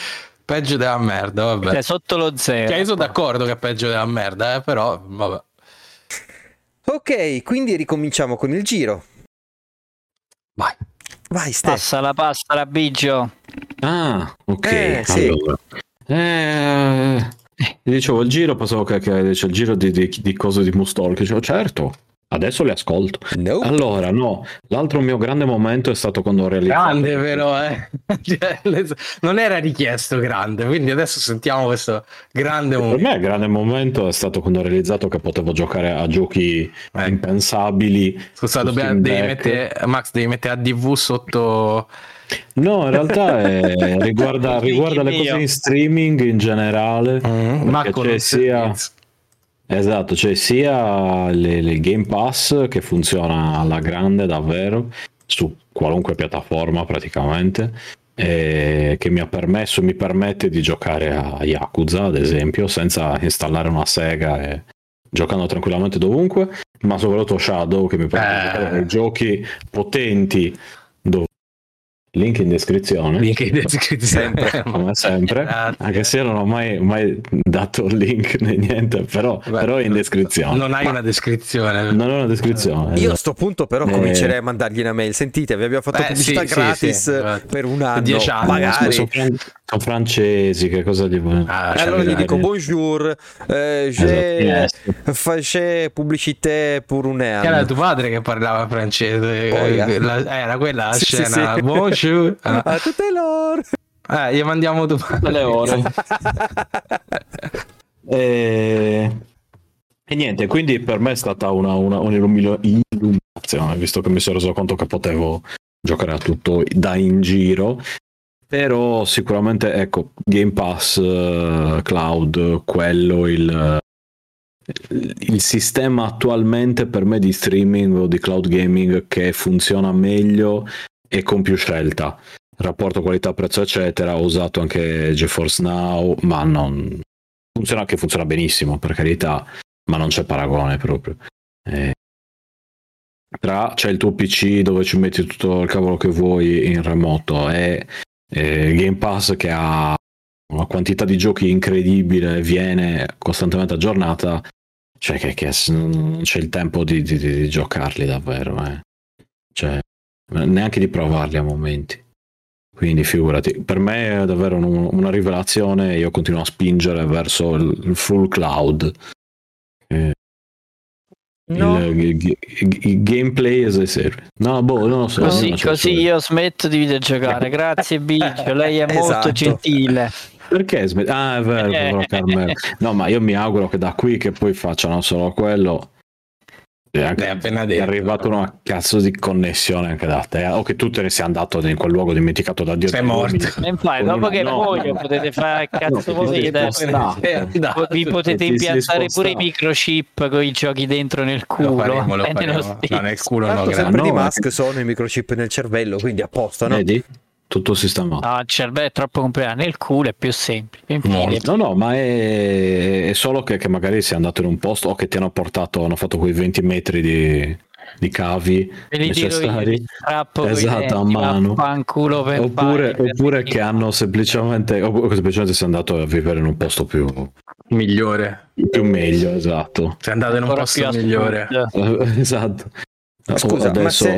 peggio della merda, vabbè. Cioè, sotto lo zero. Cioè, io sono d'accordo che è peggio della merda, eh, però vabbè. Ok, quindi ricominciamo con il giro. Vai. Vai, Steph. Passa la pasta, la bigio. Ah, ok. Eh, sì. allora. Eh, dicevo il giro, pensavo che, che dice, il giro di, di, di cose di Mustalk. Dicevo, certo, adesso le ascolto. No. Allora, no, l'altro mio grande momento è stato quando ho realizzato... Grande però, eh. Cioè, non era richiesto grande, quindi adesso sentiamo questo grande Per momento. me il grande momento è stato quando ho realizzato che potevo giocare a giochi Eh. impensabili. Scusa, dobbiamo, devi mettere, Max, devi mettere ADV sotto... No, in realtà è- riguarda, riguarda le cose in streaming in generale. Mm, perché Marco, sia... si- Esatto, c'è sia le Game Pass che funziona alla grande davvero su qualunque piattaforma praticamente e che mi ha permesso, mi permette di giocare a Yakuza ad esempio senza installare una Sega e giocando tranquillamente dovunque, ma soprattutto Shadow che mi permette di Eh. giocare ai giochi potenti Link in descrizione. Link in descrizione. Sempre. come sempre, Grazie. anche se io non ho mai, mai dato il link né niente, però, Beh, però è in descrizione. Non hai una descrizione. Non ho una descrizione. Io a esatto. sto punto però Eh. comincerei a mandargli una mail. Sentite, vi abbiamo fatto Eh, pubblicità sì, sì, gratis sì, esatto. per un anno. Dieci anni, magari. Fran- sono francesi, che cosa gli vuoi? Ah, E cioè, allora gli dico bonjour, eh, Esatto, j'ai yes. fait pubblicité pour un Che Era tuo padre che parlava francese. Eh, eh. la- era quella la Sì, sì, scena. sì. Bonjour. Ah, A tutte loro. Eh, gli mandiamo tu. le ore. e... e niente, quindi per me è stata una, una, un'illuminazione, visto che mi sono reso conto che potevo giocare a tutto da in giro. Però sicuramente, ecco, Game Pass, eh, Cloud, quello, il, il sistema attualmente per me di streaming o di cloud gaming che funziona meglio e con più scelta. Rapporto qualità-prezzo eccetera. Ho usato anche GeForce Now ma non funziona che funziona benissimo per carità ma non c'è paragone proprio. Eh, tra c'è il tuo PC dove ci metti tutto il cavolo che vuoi in remoto. E eh, Game Pass che ha una quantità di giochi incredibile viene costantemente aggiornata cioè che, che non c'è il tempo di, di- di- di giocarli davvero eh. cioè neanche di provarli a momenti quindi figurati, per me è davvero un- una rivelazione. Io continuo a spingere verso il, il full cloud. Eh, No. il, il- il- il gameplay as a service. No, boh, non lo so. Così, non so così io smetto di videogiocare. Grazie Biggio, lei è molto Esatto. gentile. Perché? smet- Ah, è vero, povero Carmelo. No, ma io mi auguro che da qui che poi facciano solo quello. E anche- appena è detto. arrivata una cazzo di connessione anche da te, o che tu te ne sei andato in quel luogo dimenticato da Dio. Sei morto. E infatti, dopo una- che no, voglio no. potete fare No, cazzo sei volete. Eh, Vi potete impiantare pure i microchip con i giochi dentro nel culo. Lo faremo, lo faremo. No, nel culo no, Tanto grazie. sempre di No, eh. Musk sono i microchip nel cervello, quindi apposta, no? Vedi? Tutto sistemato. No, il cervello è troppo complicato. Nel culo è più semplice. Molto. No, no, ma è, è solo che, che magari sei andato in un posto o che ti hanno portato, hanno fatto quei 20 metri di, di cavi li io, necessari. coi Esatto, a mano. Oppure, oppure che hanno semplicemente, oppure semplicemente sei andato a vivere in un posto più, Migliore. più meglio, esatto. Sei andato in un ancora posto migliore. esatto. Scusa, ma adesso se-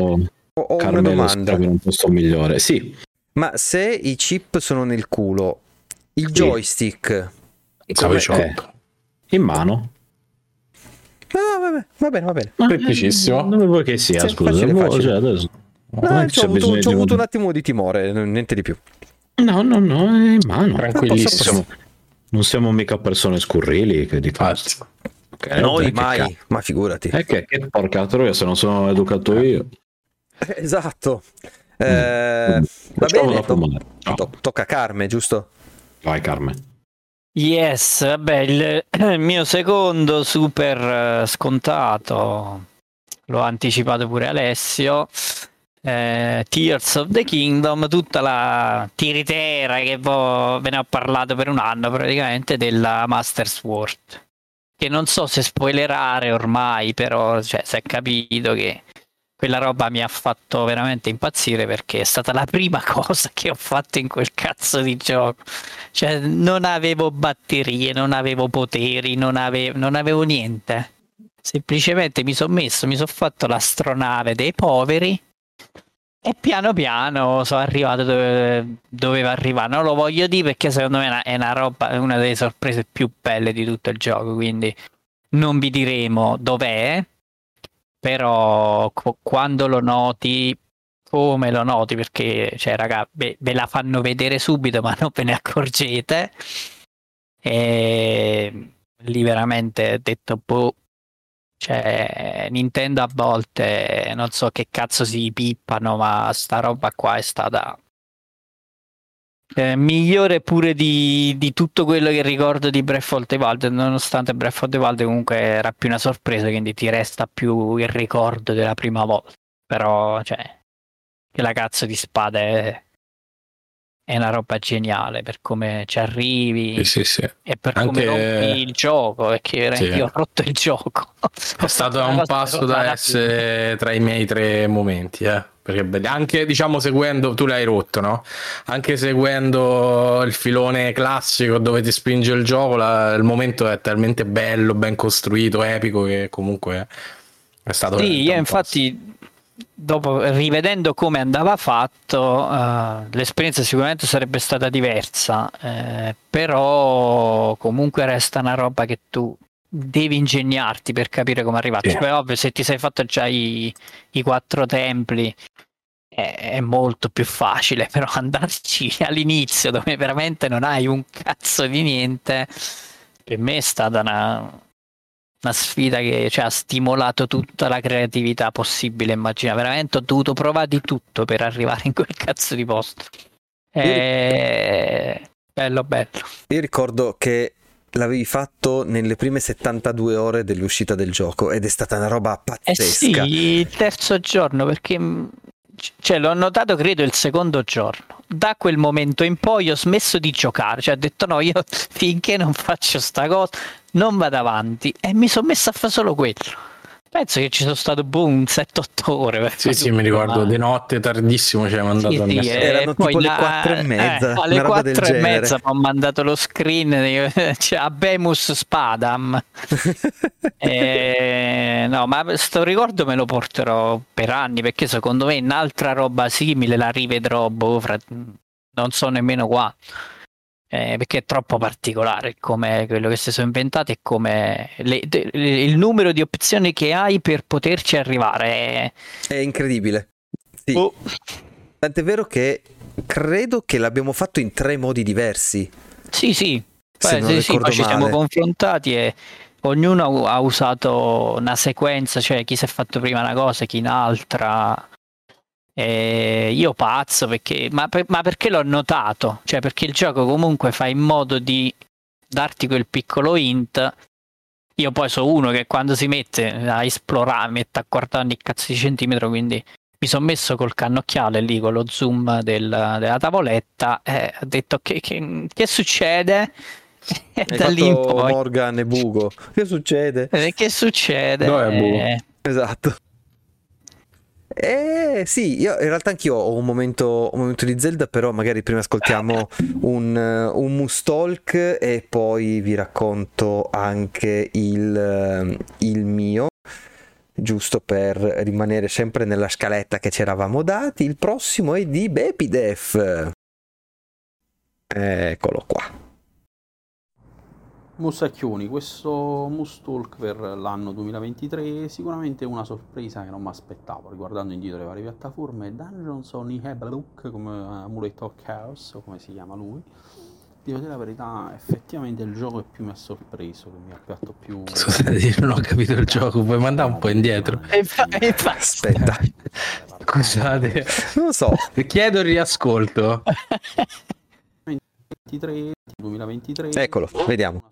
Ho, ho una Carmelo si domanda. trova in un posto migliore. Sì, Ma se i chip sono nel culo, il Sì. joystick... Come- dicendo. in mano. No, vabbè, va bene, va bene. Semplicissimo. Dove vuoi che sia, Sì, scusa. facile, Boh, facile. cioè, adesso- No, ci ho avuto, bisogno ci ho di- avuto un attimo di timore, niente di più. No, no, no, è in mano. Tranquillissimo. Non siamo, non siamo mica persone scurrili che dicono. Infatti. Ok, Noi vabbè, che mai, cazzo. ma figurati. Eh, che, che porca troia se non sono educato io. Esatto. Eh, va bene, to- to- tocca a Carme, giusto? Vai Carmen. Yes, vabbè, il, il mio secondo super eh, scontato, l'ho anticipato pure Alessio, eh, Tears of the Kingdom, tutta la tiritera che vo- ve ne ho parlato per un anno praticamente della Master Sword, che non so se spoilerare ormai, però cioè, si è capito che quella roba mi ha fatto veramente impazzire perché è stata la prima cosa che ho fatto in quel cazzo di gioco. Cioè, non avevo batterie, non avevo poteri, non avevo, non avevo niente. Semplicemente mi sono messo, mi sono fatto l'astronave dei poveri e piano piano sono arrivato dove dovevo arrivare. Non lo voglio dire perché secondo me è una, è una roba, è una delle sorprese più belle di tutto il gioco, quindi non vi diremo dov'è, però qu- quando lo noti come lo noti perché cioè raga ve, ve la fanno vedere subito ma non ve ne accorgete. E lì veramente detto boh cioè Nintendo a volte non so che cazzo si pippano ma sta roba qua è stata eh, migliore pure di, di tutto quello che ricordo di Breath of the Wild nonostante Breath of the Wild comunque era più una sorpresa quindi ti resta più il ricordo della prima volta però cioè che la cazzo di spada è, è una roba geniale per come ci arrivi Sì, sì, sì. e per Anche- come rompi il gioco perché Sì. io ho rotto il gioco È stato a un passo da essere tra i miei tre momenti, eh. Perché anche diciamo seguendo, tu l'hai rotto, no? Anche seguendo il filone classico dove ti spinge il gioco, la- il momento è talmente bello, ben costruito, epico che comunque è stato. Sì, io infatti, dopo rivedendo come andava fatto, eh, l'esperienza sicuramente sarebbe stata diversa, eh, però comunque resta una roba che tu devi ingegnarti per capire come arrivarci. Sì. Poi ovvio, se ti sei fatto già i, i quattro templi è, è molto più facile, però andarci all'inizio dove veramente non hai un cazzo di niente, per me è stata una, una sfida che ci ha stimolato tutta la creatività possibile, immagina. Veramente ho dovuto provare di tutto per arrivare in quel cazzo di posto. Eh, Bello, bello. Io ricordo che l'avevi fatto nelle prime 72 ore dell'uscita del gioco ed è stata una roba Eh pazzesca. sì, il terzo giorno, perché c- cioè, l'ho notato credo il secondo giorno. Da quel momento in poi ho smesso di giocare, cioè ho detto no, io finché non faccio sta cosa non vado avanti e mi sono messo a fare solo quello. Penso che ci sono stato boh, un 7-8 ore. Sì, sì, mi ricordo, ma- di notte tardissimo ci hai mandato Sì, a sì, eh, Erano poi tipo le la- quattro e mezza, eh, alle una roba del 4 e genere. mezza mi ho mandato lo screen di cioè, Abemus Spadam. Eh, no, ma sto ricordo me lo porterò per anni perché secondo me un'altra roba simile la rivedrò boh, fra- non so nemmeno qua. Eh, perché è troppo particolare come quello che si sono inventati e come le- de- il numero di opzioni che hai per poterci arrivare. È... È incredibile. Sì. Oh. Tant'è vero che credo che l'abbiamo fatto in tre modi diversi. Sì, sì, Beh, sì, sì, poi ci siamo confrontati e ognuno ha ha usato una sequenza, cioè chi si è fatto prima una cosa, chi un'altra. E io pazzo perché, ma, per- ma perché l'ho notato? Cioè perché il gioco comunque fa in modo di darti quel piccolo hint. Io poi sono uno che quando si mette a esplorare, mette a guardare ogni cazzo di centimetro, quindi mi sono messo col cannocchiale lì con lo zoom del- della tavoletta e ho detto che, che- che succede? E da lì in poi Morgan e Bugo. Che succede? eh, che succede? Dov'è Bugo? Eh, Esatto. Eh sì, io in realtà anch'io ho un momento, un momento di Zelda, però magari prima ascoltiamo un, un Mustalk e poi vi racconto anche il, il mio, giusto per rimanere sempre nella scaletta che ci eravamo dati. Il prossimo è di Bepidef. Eccolo qua. Mussacchioni, questo Mustalk per l'anno 2023 è sicuramente una sorpresa che non mi aspettavo, riguardando indietro le varie piattaforme, Dungeons on Heblook come Amulet of Chaos, o come si chiama lui. Devo dire la verità, effettivamente il gioco è più mi ha sorpreso, che mi ha piatto più... Scusate, io non ho capito il gioco, puoi mandare un po' indietro? e e Aspetta, Scusate, non lo so. chiedo il riascolto. 2023, 2023 Eccolo, vediamo.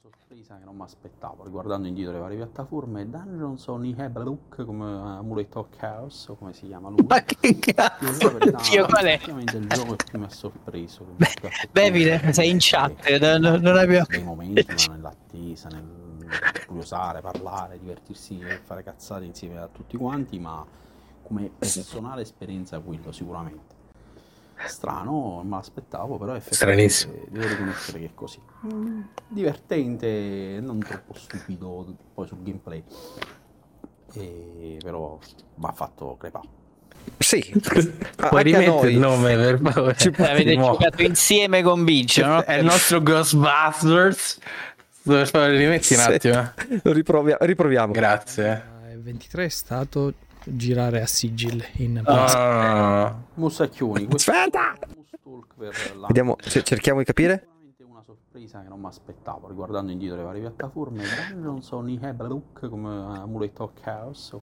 Sorpresa che non mi aspettavo, riguardando indietro le varie piattaforme, Dungeons on Heblook come Amulet of Chaos, o come si chiama lui. Ma che cazzo? Dio, qual è? il gioco mi ha sorpreso. che mi ha più- Davide, sei in chat, non, non- non abbiamo dei momenti ma nell'attesa, nel curiosare, parlare, divertirsi e fare cazzate insieme a tutti quanti, ma come personale esperienza quello sicuramente. Strano, non me l'aspettavo, però effettivamente Stranissimo. devo riconoscere che è così. Divertente, non troppo stupido poi sul gameplay. E, però mi ha fatto crepare. Sì, Puoi rimettere il nome per favore? Avete giocato insieme con Biggio, no? È il nostro Ghostbusters. Favore, rimetti un attimo. eh. Lo riprovia- riproviamo. Grazie. Il 23 è stato girare a Sigil in. Mussacchioni, questo Aspetta! Vediamo, se- cerchiamo di capire. Una sorpresa che non mi aspettavo, riguardando indietro le varie piattaforme, Dungeons on Heblook come Amulet of Chaos,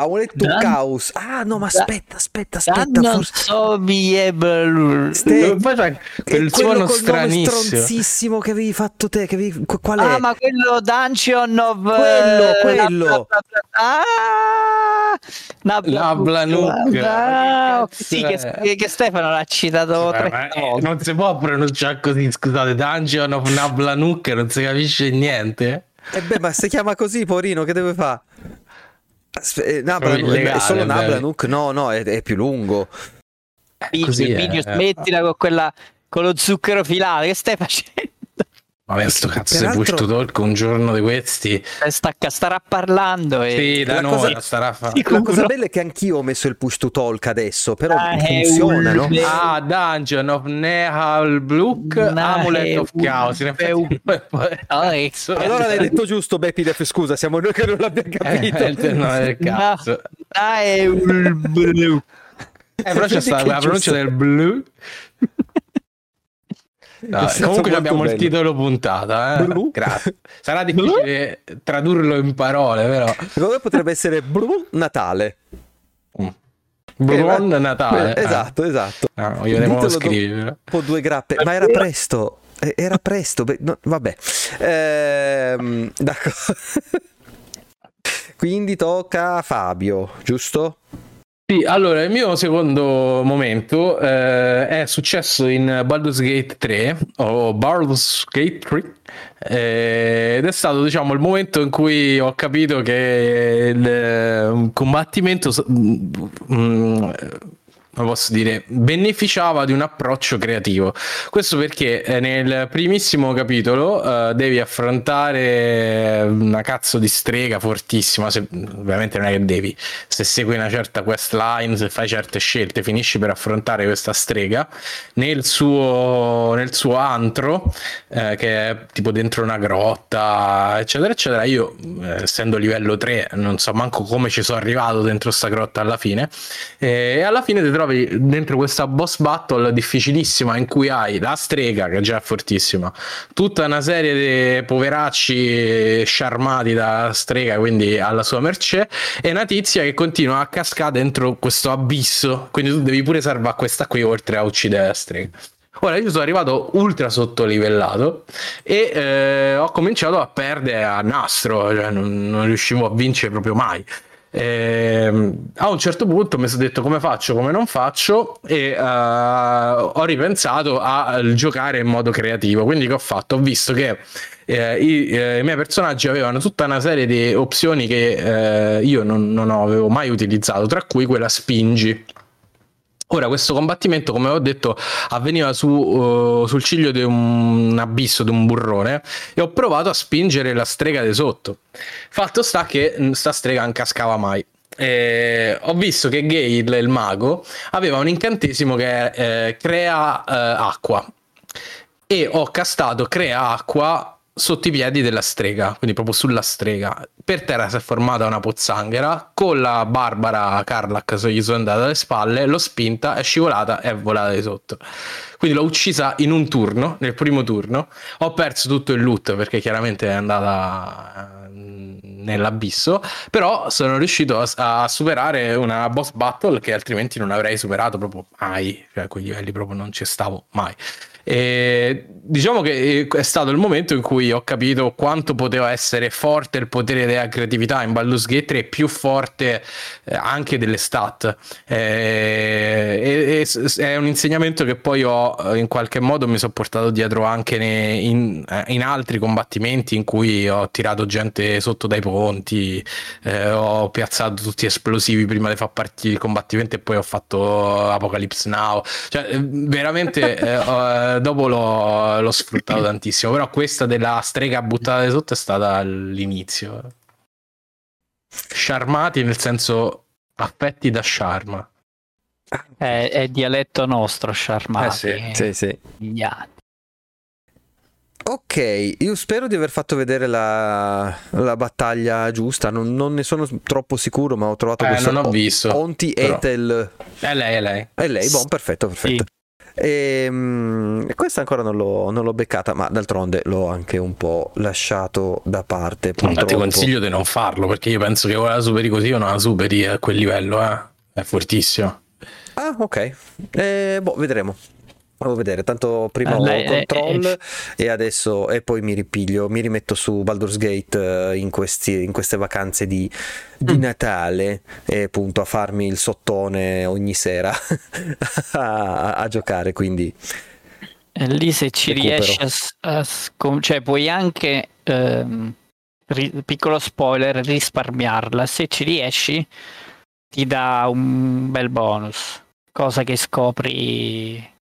Amuletto Dan- Caos. Ah, no, ma aspetta, aspetta, aspetta. non forse- so Biebel. Ste- quel quello suono stranissimo. stronzissimo che avevi fatto te. Che avevi... qu- Qual è? Ah, ma quello Dungeon of Quello, eh, quello. bla, bla, bla, bla. Ah! Nabla- Nabla Che sì, che, che Stefano l'ha citato Eh, tre eh, volte. non si può pronunciare così, scusate, Dungeon of Nablanuk non si capisce niente. Eh beh, ma si chiama così, porino, che deve fare? Eh, Nabla- è solo bello. Nablanuk? No, no, è, è più lungo. Biggio, è, Biggio, eh. smettila con quella con lo zucchero filato, che stai facendo? Vabbè, sto cazzo di Peraltro- push to talk un giorno di questi. Stacca, starà parlando e Sì, da la noi cosa- la starà fare. La cosa bella è che anch'io ho messo il push to talk adesso, però Ah, funziona, un- no? Ah, Dungeon of Nehal Bluk, Amulet of Chaos. In effetti, Ah, Allora l'hai detto giusto, Bepidef, scusa, siamo noi che non l'abbiamo capito. Eh, il nome del cazzo. Ah, è un blu. Eh, però c'è stata Che la pronuncia del blu. Stato comunque abbiamo il bello. titolo puntata. Eh? Grazie. Sarà difficile tradurlo in parole, però. Secondo me potrebbe essere blu Natale. Buon Eh, Natale. eh, Esatto, esatto. Ah, io devo scrivere. dopo due grappe, ma era presto. eh, Era presto, beh, no, vabbè. Ehm, d'accordo. Quindi tocca a Fabio, giusto? Sì, allora il mio secondo momento eh, è successo in Baldur's Gate 3 o Baldur's Gate 3 eh, ed è stato diciamo il momento in cui ho capito che il eh, combattimento s- mm, mm, come posso dire beneficiava di un approccio creativo questo perché eh, nel primissimo capitolo eh, devi affrontare una cazzo di strega fortissima se, ovviamente non è che devi se segui una certa quest line, se fai certe scelte, finisci per affrontare questa strega nel suo, nel suo antro, eh, che è tipo dentro una grotta, eccetera, eccetera. Io, eh, essendo livello 3, non so manco come ci sono arrivato dentro sta grotta alla fine. E alla fine ti trovi dentro questa boss battle difficilissima in cui hai la strega, che già è fortissima, tutta una serie di poveracci sciarmati da strega, quindi alla sua mercé, e una tizia che continua a cascare dentro questo abisso. Quindi tu devi pure salvare questa qui oltre a uccidere la strega. Ora io sono arrivato ultra sottolivellato e eh, ho cominciato a perdere a nastro, cioè non, non riuscivo a vincere proprio mai. Ehm, a un certo punto mi sono detto come faccio, come non faccio e eh, ho ripensato a giocare in modo creativo. Quindi che ho fatto? Ho visto che eh, i, eh, i miei personaggi avevano tutta una serie di opzioni che eh, io non, non avevo mai utilizzato, tra cui quella spingi. Ora, questo combattimento, come ho detto, avveniva su, uh, sul ciglio di un abisso, di un burrone, e ho provato a spingere la strega di sotto. Fatto sta che mh, sta strega non cascava mai. E ho visto che Gale, il mago, aveva un incantesimo che eh, crea eh, acqua. E ho castato crea acqua sotto i piedi della strega, quindi proprio sulla strega. Per terra si è formata una pozzanghera, con la Barbara Carlac gli sono andata alle spalle, l'ho spinta, è scivolata e è volata di sotto. Quindi l'ho uccisa in un turno, nel primo turno. Ho perso tutto il loot perché chiaramente è andata eh, nell'abisso, però sono riuscito a, a superare una boss battle che altrimenti non avrei superato proprio mai, cioè a quei livelli proprio non ci stavo mai. E diciamo che è stato il momento in cui ho capito quanto poteva essere forte il potere della creatività in Baldur's Gate 3 più forte eh, anche delle stat. E, e- e- è un insegnamento che poi ho eh, in qualche modo mi sono portato dietro anche ne- in, eh, in altri combattimenti in cui ho tirato gente sotto dai ponti eh, ho piazzato tutti esplosivi prima di far partire il combattimento e poi ho fatto Apocalypse Now. Cioè eh, veramente eh, dopo l'ho, l'ho sfruttato tantissimo però questa della strega buttata sotto è stata l'inizio Sciarmati nel senso affetti da sciarma È, è dialetto nostro, Sciarmati. Eh Sì, sì. Anni. Ok, io spero di aver fatto vedere la, la battaglia giusta, non, non ne sono troppo sicuro, ma ho trovato Eh, questo non ho visto, Onti però. Ethel. è lei è lei È lei, buon, perfetto, perfetto. Ehm, questa ancora non l'ho, non l'ho beccata, ma d'altronde l'ho anche un po' lasciato da parte. Ma ti purtroppo. consiglio di non farlo perché io penso che ora la superi così o non la superi a quel livello, eh. È fortissimo. Ah, ok. Eh, boh, vedremo. Devo vedere, tanto prima Eh, ho eh, control e adesso e poi mi ripiglio, mi rimetto su Baldur's Gate eh, in, questi, in queste vacanze di, di Mm. Natale e appunto a farmi il sottone ogni sera a, a giocare, quindi lì se ci Recupero. riesci a, a scom- cioè puoi anche ehm, ri- piccolo spoiler, risparmiarla. Se ci riesci, ti dà un bel bonus. Cosa che scopri.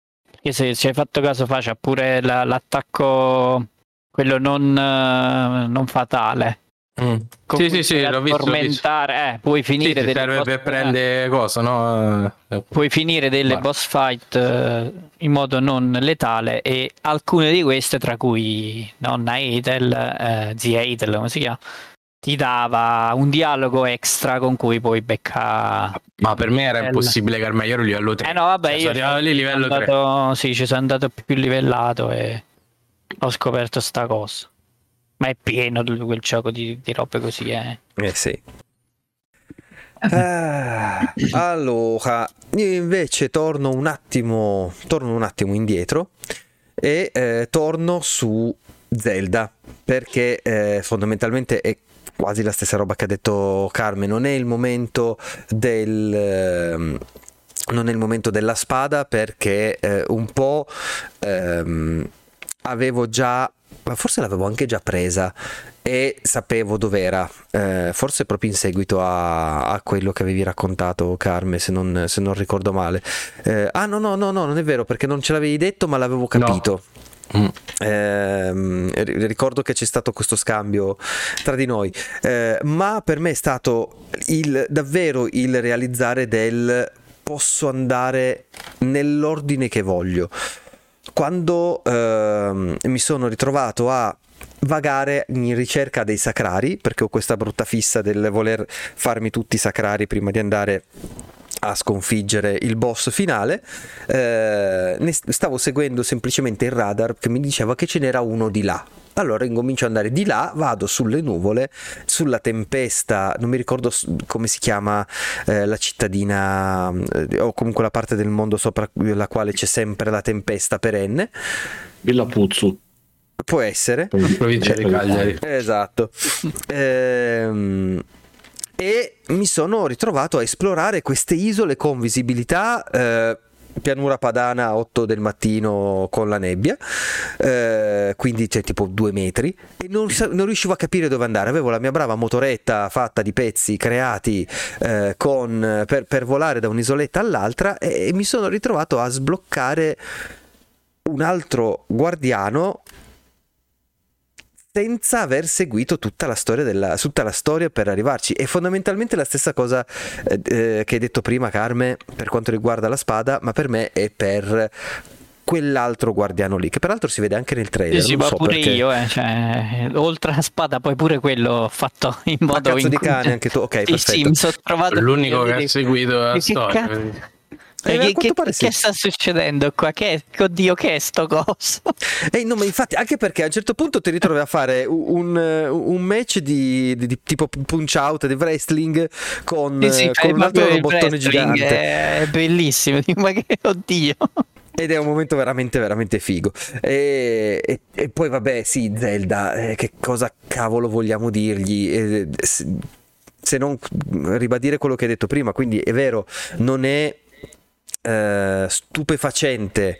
Che se ci hai fatto caso fa, c'ha pure la- l'attacco, quello non, eh, non fatale. Mm. Con Sì, sì, sì, puoi l'ho visto. l'ho visto. addormentare, eh, puoi Sì, finire ti delle serve boss- per prendere cosa, no? Eh, puoi finire delle Guarda. boss fight eh, in modo non letale e alcune di queste, tra cui nonna Ethel, eh, zia Ethel, come si chiama, ti dava un dialogo extra con cui poi becca... Ma per me era impossibile Carmaiero livello 3. Eh no, vabbè, Cioè, io sono arrivato lì livello sono 3. andato, sì, ci sono andato più livellato e ho scoperto sta cosa. Ma è pieno di quel gioco di, di robe così, eh. Eh sì. Ah, allora, io invece torno un attimo, torno un attimo indietro e eh, torno su Zelda perché eh, fondamentalmente è quasi la stessa roba che ha detto Carmen, non è il momento del ehm, non è il momento della spada perché eh, un po' ehm, avevo già ma forse l'avevo anche già presa e sapevo dov'era, eh, forse proprio in seguito a, a quello che avevi raccontato Carme, se non, se non ricordo male. Eh, ah no, no, no, no, non è vero perché non ce l'avevi detto ma l'avevo capito. Mm. Ri- ricordo che c'è stato questo scambio tra di noi, eh, ma per me è stato il, davvero il realizzare del posso andare nell'ordine che voglio. Quando ehm, mi sono ritrovato a vagare in ricerca dei sacrari, perché ho questa brutta fissa del voler farmi tutti i sacrari prima di andare a sconfiggere il boss finale, eh, stavo seguendo semplicemente il radar che mi diceva che ce n'era uno di là. Allora incomincio ad andare di là, vado sulle nuvole, sulla tempesta, non mi ricordo come si chiama eh, la cittadina eh, o comunque la parte del mondo sopra la quale c'è sempre la tempesta perenne. Villa Puzzu. Può essere. Provincia di Cagliari. Esatto. Ehm, e mi sono ritrovato a esplorare queste isole con visibilità. eh, pianura padana 8 del mattino con la nebbia, eh, quindi c'è tipo due metri, e non, non riuscivo a capire dove andare. Avevo la mia brava motoretta fatta di pezzi creati eh, con- per, per volare da un'isoletta all'altra e, e mi sono ritrovato a sbloccare un altro guardiano senza aver seguito tutta la storia, della, tutta la storia per arrivarci. È fondamentalmente la stessa cosa eh, eh, che hai detto prima, Carme, per quanto riguarda la spada, ma per me è per quell'altro guardiano lì, che peraltro si vede anche nel trailer. Sì, sì, non ma so pure perché. io, eh, cioè, oltre alla spada, poi pure quello fatto in Ma modo cazzo in di cui- cane anche tu, ok, Sì, perfetto. sì, mi sono trovato L'unico che ha seguito la che storia. cazzo- Eh, a che, che- sì. che sta succedendo qua? Che, oddio, che è sto coso? Eh, no, ma infatti, anche perché a un certo punto ti ritrovi a fare un, un match di, di- di tipo punch out di wrestling con, Sì, sì, eh, con un altro robottone gigante. È bellissimo, ma che oddio. Ed è un momento veramente, veramente figo. E, e- e poi, vabbè, sì, Zelda, eh, che cosa cavolo vogliamo dirgli? Eh, se non ribadire quello che hai detto prima, quindi è vero, non è eh, stupefacente.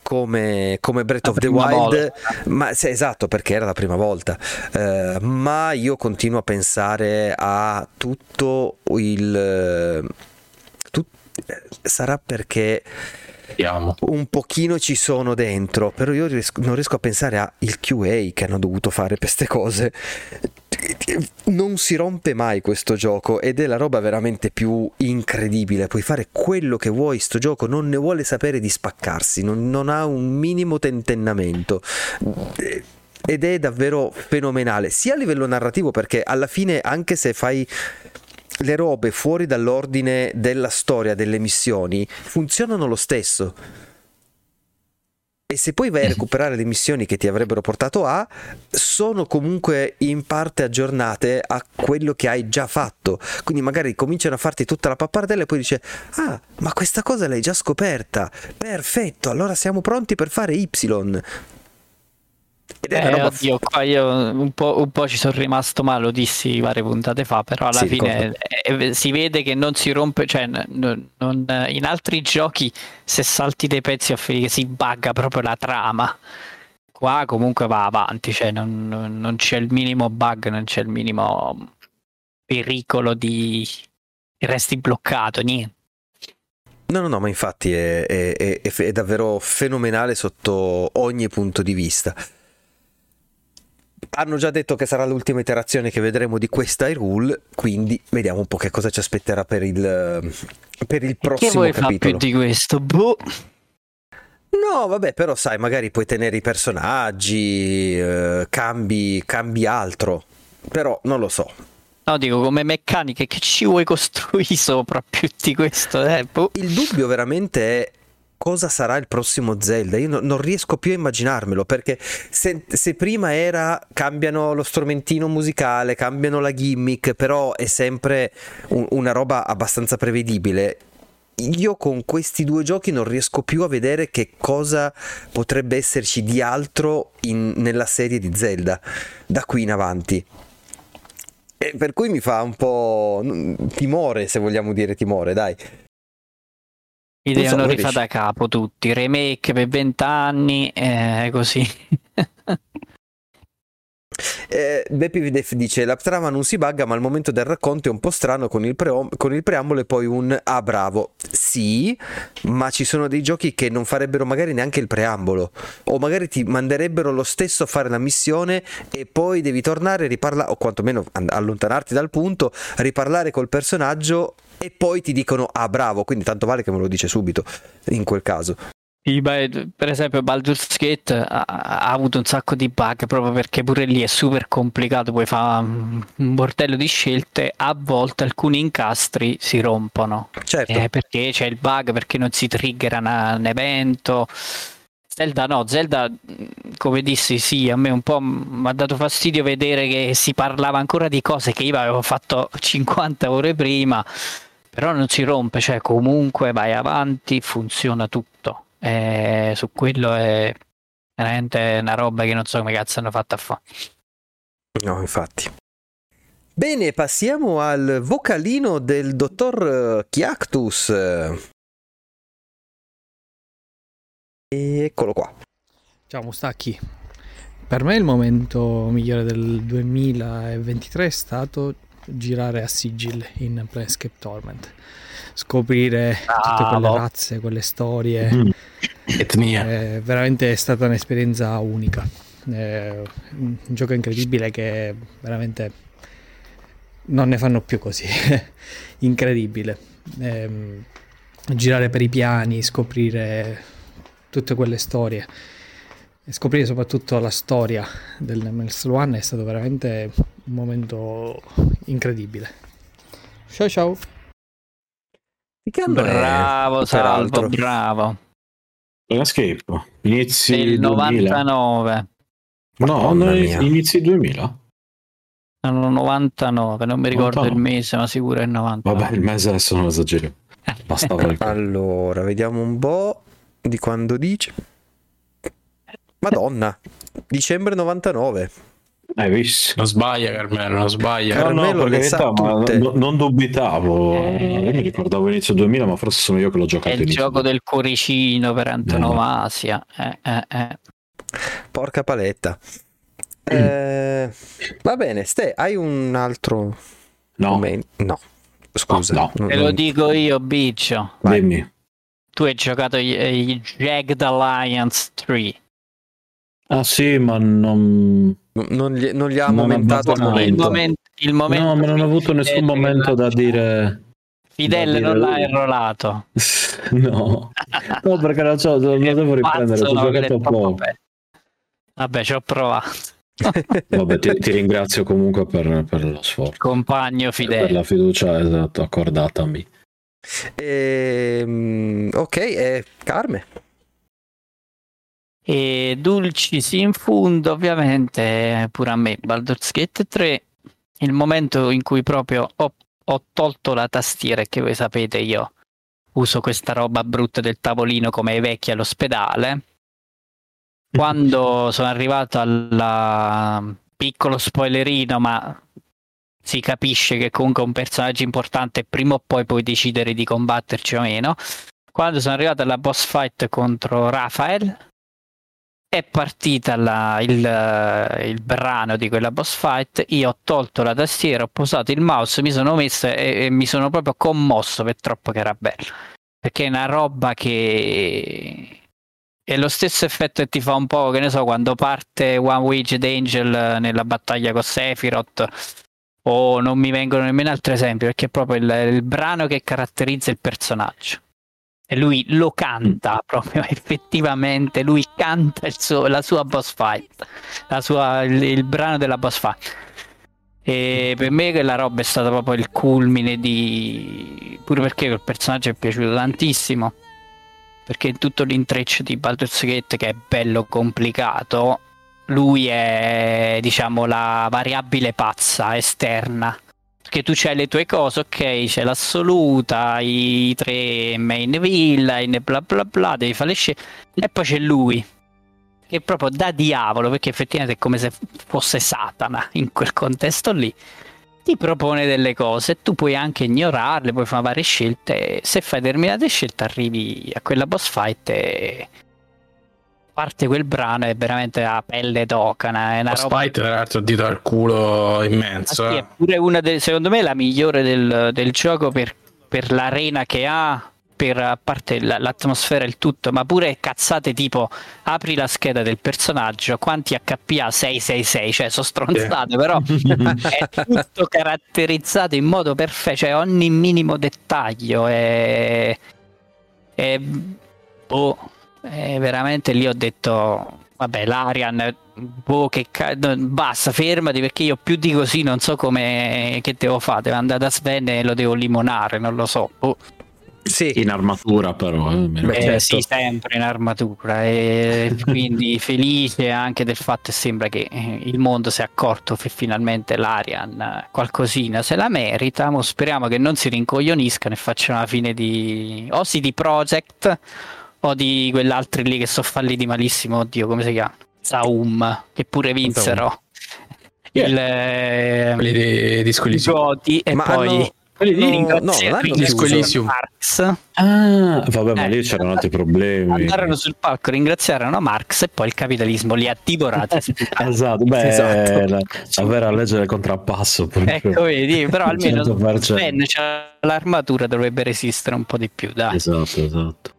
Come, come Breath La of the Wild, volta. ma sì, esatto perché era la prima volta. Eh, ma io continuo a pensare a tutto il. tut- eh, sarà perché Vediamo. un pochino ci sono dentro, però io ries- non riesco a pensare al QA che hanno dovuto fare per queste cose. Non si rompe mai questo gioco ed è la roba veramente più incredibile. Puoi fare quello che vuoi, sto gioco non ne vuole sapere di spaccarsi, non, non ha un minimo tentennamento. Ed è davvero fenomenale, sia a livello narrativo perché alla fine anche se fai le robe fuori dall'ordine della storia delle missioni funzionano lo stesso. E se poi vai a recuperare le missioni che ti avrebbero portato a, sono comunque in parte aggiornate a quello che hai già fatto. Quindi magari cominciano a farti tutta la pappardella e poi dice: Ah, ma questa cosa l'hai già scoperta. Perfetto, allora siamo pronti per fare Y. Ed è Eh, roba oddio, qua io un po', un po' ci sono rimasto male, lo dissi varie puntate fa, però alla Sì, fine eh, si vede che non si rompe, cioè n- n- non- in altri giochi se salti dei pezzi a finire si bugga proprio la trama. qua comunque va avanti, cioè non, non c'è il minimo bug, non c'è il minimo pericolo di resti bloccato, niente. No, no, no, ma infatti è, è, è, è davvero fenomenale sotto ogni punto di vista. Hanno già detto che sarà l'ultima iterazione che vedremo di questa Hyrule, quindi vediamo un po' che cosa ci aspetterà per il, per il prossimo che vuoi capitolo. più di questo? Boh. No, vabbè, però sai, magari puoi tenere i personaggi, eh, cambi, cambi altro, però non lo so. No, dico come meccaniche che ci vuoi costruire sopra più di questo? Eh, boh. Il dubbio veramente è cosa sarà il prossimo Zelda. Io no- non riesco più a immaginarmelo perché se, se prima era cambiano lo strumentino musicale, cambiano la gimmick, però è sempre un- una roba abbastanza prevedibile. Io con questi due giochi non riesco più a vedere che cosa potrebbe esserci di altro in- nella serie di Zelda da qui in avanti. E per cui mi fa un po' timore, se vogliamo dire timore, dai. Li so, devono come rifare da capo tutti, remake per vent'anni, eh, così. Eh, Beppe Def dice la trama non si bugga ma il momento del racconto è un po' strano con il, preom- con il preambolo e poi un ah bravo sì ma ci sono dei giochi che non farebbero magari neanche il preambolo. O magari ti manderebbero lo stesso a fare la missione e poi devi tornare riparlare o quantomeno allontanarti dal punto riparlare col personaggio e poi ti dicono ah bravo quindi tanto vale che me lo dice subito in quel caso per esempio Baldur's Gate ha, ha avuto un sacco di bug proprio perché pure lì è super complicato, puoi fare un bordello di scelte, a volte alcuni incastri si rompono. certo Eh, perché c'è il bug, perché non si triggera una- un evento. Zelda no, Zelda come dissi sì, a me un po' mi ha dato fastidio vedere che si parlava ancora di cose che io avevo fatto 50 ore prima, però non si rompe, cioè comunque vai avanti, funziona tutto. Eh, su quello è veramente una roba che non so come cazzo hanno fatto a fare. No, infatti. Bene, passiamo al vocalino del dottor eh, Chiactus. E eccolo qua. Ciao Mustacchi. Per me il momento migliore del 2023 è stato girare a Sigil in Planescape Torment. Scoprire tutte quelle Bravo. razze, quelle storie. Mm. Etnia. È veramente stata un'esperienza unica. È un gioco incredibile che veramente non ne fanno più così. incredibile. Ehm, girare per i piani, scoprire tutte quelle storie e scoprire soprattutto la storia del Nemesis One è stato veramente un momento incredibile. Ciao ciao. Bravo Salvo, bravo. Landscape, inizi Del 2000. 99. No, Madonna no, mia. inizi 2000. Erano 99, non mi ricordo 99. il mese, ma sicuro è 99. Vabbè, il mese adesso non esagero. Il Allora, vediamo un po' di quando dice. Madonna, dicembre 99. Hai visto? Non sbaglia Carmelo, non sbaglia. No, Carmelo per le sa carità, ma no- non dubitavo. Eh. Io mi ricordavo inizio 2000, ma forse sono io che l'ho È giocato il inizio gioco del cuoricino per antonomasia. Eh, eh, eh. Porca paletta. Eh, va bene, Ste, hai un altro No? No, scusa. No, Te lo dico io, Biccio. Dimmi. Tu hai giocato i, i Jagged Alliance 3. Ah sì, ma non... non gli, non gli ha Non momentato al abbastanza. Il momento. momento, il momento No, ma non ho avuto nessun momento da dire... Fidel da dire non l'ha enrolato. No, no perché non, so, lo devo riprendere, ho giocato poco. Vabbè, ci ho provato. Vabbè, ti, ti ringrazio comunque per, per lo sforzo, Compagno per Fidel. la fiducia esatto, accordata a me. Ehm, ok, e Carme. E Dulcis in fondo, ovviamente, pure a me. Baldur's Gate 3, il momento in cui proprio ho, ho tolto la tastiera, che voi sapete io uso questa roba brutta del tavolino come i vecchi all'ospedale. Quando sono arrivato al piccolo spoilerino, ma si capisce che comunque un personaggio importante, prima o poi puoi decidere di combatterci o meno. Quando sono arrivato alla boss fight contro Raphael, è partita la, il, il, brano di quella boss fight, io ho tolto la tastiera, ho posato il mouse, mi sono messo e, e mi sono proprio commosso per troppo che era bello. Perché è una roba che è lo stesso effetto che ti fa un po', che ne so, quando parte One Winged Angel nella battaglia con Sephiroth o non mi vengono nemmeno altri esempi perché è proprio il, il brano che caratterizza il personaggio lui lo canta mm. proprio effettivamente lui canta suo, la sua boss fight la sua, il, il, brano della boss fight e per me quella roba è stata proprio il culmine di pure perché quel personaggio è piaciuto tantissimo perché in tutto l'intreccio di Baldur's Gate che è bello complicato lui è diciamo la variabile pazza esterna che tu c'hai le tue cose, ok, c'è l'assoluta, i tre main villain, bla bla bla, devi fare le scelte, e poi c'è lui, che è proprio da diavolo, perché effettivamente è come se fosse Satana in quel contesto lì, ti propone delle cose, tu puoi anche ignorarle, puoi fare varie scelte, se fai determinate scelte arrivi a quella boss fight e parte quel brano è veramente la pelle d'ocana. È una roba... Spite, tra l'altro, dito al culo immenso. Ah, sì, eh. È pure una delle, secondo me, la migliore del, del gioco per, per l'arena che ha per a parte l'atmosfera e il tutto, ma pure cazzate tipo apri la scheda del personaggio, quanti HP ha 666, cioè sono stronzate, yeah. però è tutto caratterizzato in modo perfetto, cioè ogni minimo dettaglio è, è boh, e veramente lì ho detto, vabbè, l'Arian, boh, che ca- basta, fermati perché io più di così non so come che devo fare. Devo andare da Sven e lo devo limonare, non lo so. Boh. Sì. In armatura però. Eh, Beh, certo. Sì, sempre in armatura e quindi felice anche del fatto che sembra che eh, il mondo si è accorto che finalmente l'Arian qualcosina se la merita. Mo speriamo che non si rincoglioniscano e facciano la fine di o di Project o di quell'altro lì che sono falliti malissimo, oddio, come si chiama? Zaum, che pure vinsero. Il, yeah. quelli di Disco e Ma poi hanno... quelli di no, no, Disco Elysium. Ah, vabbè, ma eh, lì c'erano altri problemi. Andarono sul palco, ringraziarono Marx e poi il capitalismo li ha divorati. esatto, beh, esatto. La, la vera legge del contrappasso. Ecco, vedi, però almeno Ben c'ha l'armatura dovrebbe resistere un po' di più, dai. Esatto, esatto.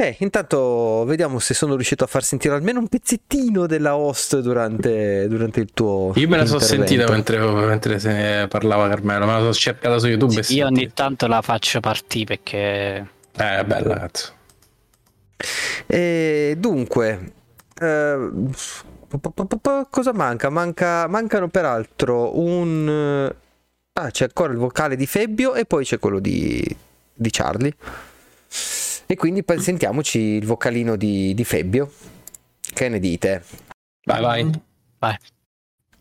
Eh, intanto vediamo se sono riuscito a far sentire almeno un pezzettino della host durante, durante il tuo. Io me la sono sentita mentre, mentre, se ne parlava Carmelo, me la sono cercata su YouTube. Sì, io ogni tanto la faccio partire perché. Eh, è bella, cazzo. E dunque, eh, cosa manca? manca? Mancano peraltro un. Ah, c'è ancora il vocale di Febbio e poi c'è quello di, di Charlie. E quindi sentiamoci il vocalino di, di Febbio. Che ne dite? Vai, vai. vai.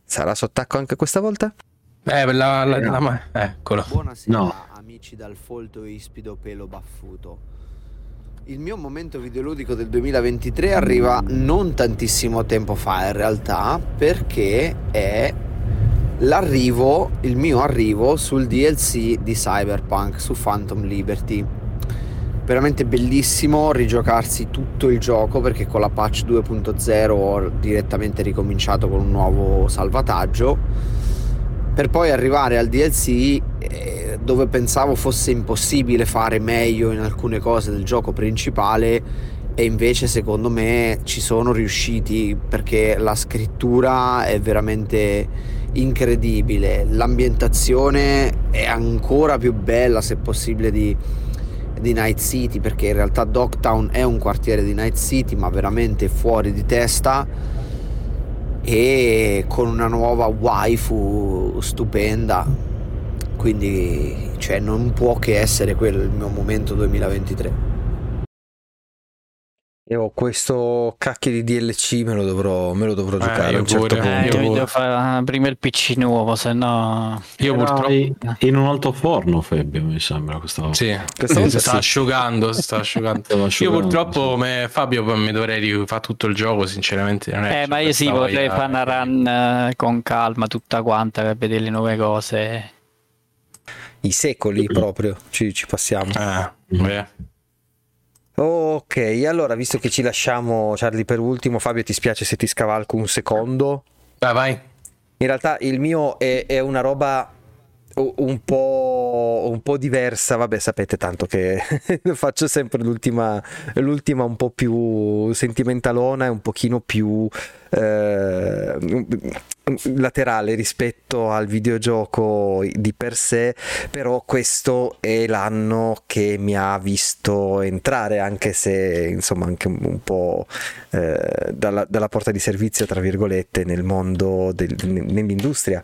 Sarà sott'acqua anche questa volta? Eh, la, la, la, la eccolo. Buonasera, no. amici dal folto ispido pelo baffuto. Il mio momento videoludico del 2023 arriva non tantissimo tempo fa in realtà perché è l'arrivo, il mio arrivo sul DLC di Cyberpunk su Phantom Liberty veramente bellissimo rigiocarsi tutto il gioco perché con la patch 2.0 ho direttamente ricominciato con un nuovo salvataggio per poi arrivare al DLC eh, dove pensavo fosse impossibile fare meglio in alcune cose del gioco principale e invece secondo me ci sono riusciti perché la scrittura è veramente incredibile. L'ambientazione è ancora più bella se possibile di di Night City perché in realtà Dogtown è un quartiere di Night City ma veramente fuori di testa e con una nuova waifu stupenda. Quindi cioè, non può che essere quello il mio momento 2023 io questo cacchio di DLC me lo dovrò, me lo dovrò eh, giocare a un certo pure, punto. Eh, io devo fare prima il PC nuovo, se no... Io Però purtroppo... In un alto forno Fabio mi sembra questa volta. Sì, questa volta si sta sì. asciugando, si sta asciugando. io purtroppo sì. me, Fabio mi dovrei rifare tutto il gioco, sinceramente. Non è eh, ma io sì, vorrei fare una run eh, con calma tutta quanta per vedere le nuove cose. I secoli proprio, ci, ci passiamo. Ah, beh Ok, allora visto che ci lasciamo Charlie per ultimo, Fabio ti spiace se ti scavalco un secondo? Vai, vai. In realtà il mio è, è una roba un po', un po' diversa, vabbè sapete tanto che faccio sempre l'ultima, l'ultima un po' più sentimentalona e un pochino più eh, laterale rispetto al videogioco di per sé, però questo è l'anno che mi ha visto entrare, anche se insomma anche un po' eh, dalla, dalla porta di servizio, tra virgolette, nel mondo, del, nell'industria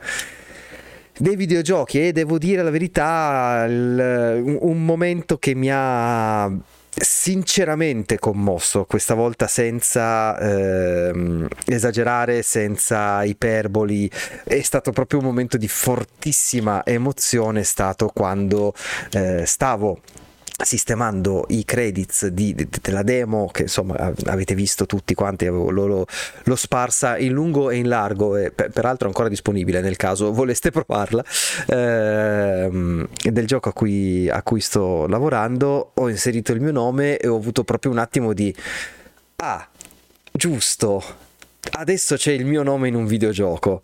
dei videogiochi e devo dire la verità, il, un momento che mi ha sinceramente commosso, questa volta senza eh, esagerare, senza iperboli, è stato proprio un momento di fortissima emozione, è stato quando eh, stavo sistemando i credits di, di, della demo che insomma avete visto tutti quanti l'ho, l'ho, l'ho sparsa in lungo e in largo e per, peraltro ancora disponibile nel caso voleste provarla. Ehm, del gioco a cui, a cui sto lavorando. Ho inserito il mio nome e ho avuto proprio un attimo di ah giusto adesso c'è il mio nome in un videogioco.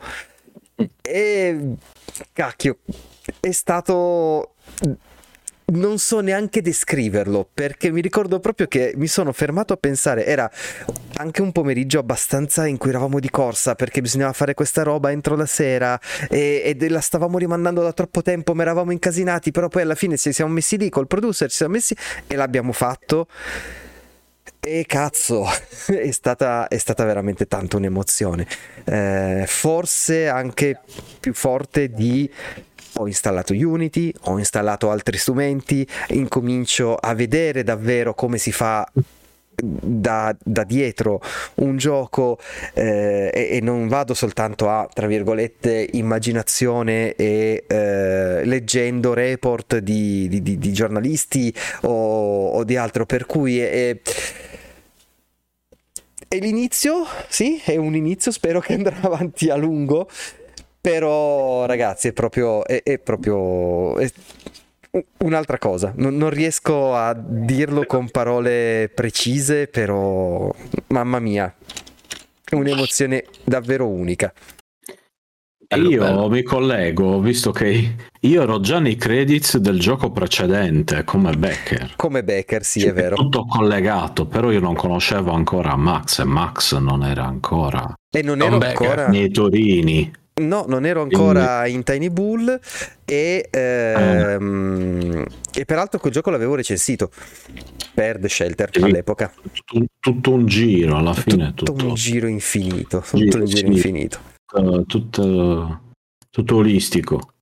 E cacchio è stato non so neanche descriverlo perché mi ricordo proprio che mi sono fermato a pensare era anche un pomeriggio abbastanza in cui eravamo di corsa perché bisognava fare questa roba entro la sera e, e la stavamo rimandando da troppo tempo ma eravamo incasinati però poi alla fine ci siamo messi lì col producer ci siamo messi e l'abbiamo fatto e cazzo, è stata, è stata veramente tanto un'emozione. Eh, forse anche più forte di ho installato Unity, ho installato altri strumenti, incomincio a vedere davvero come si fa da, da, dietro un gioco eh, e, e, non vado soltanto a tra virgolette immaginazione e eh, leggendo report di, di, di, giornalisti o, o, di altro per cui è, è l'inizio sì è un inizio spero che andrà avanti a lungo però ragazzi è proprio, è, è proprio è un'altra cosa non, non, riesco a dirlo con parole precise però mamma mia è un'emozione davvero unica Bello, io bello. mi collego, visto che io ero già nei credits del gioco precedente come Becker. Come Becker, sì, cioè, è vero. Tutto collegato, però io non conoscevo ancora Max e Max non era ancora. E non ero ancora nei Torini. No, non ero ancora in Tiny Bull e, ehm, e peraltro quel gioco l'avevo recensito per The Shelter e all'epoca. Tutto, tutto, un giro alla fine. Tutto, tutto un giro infinito. Tutto giro, un giro sì, infinito. Tutto, tutto olistico.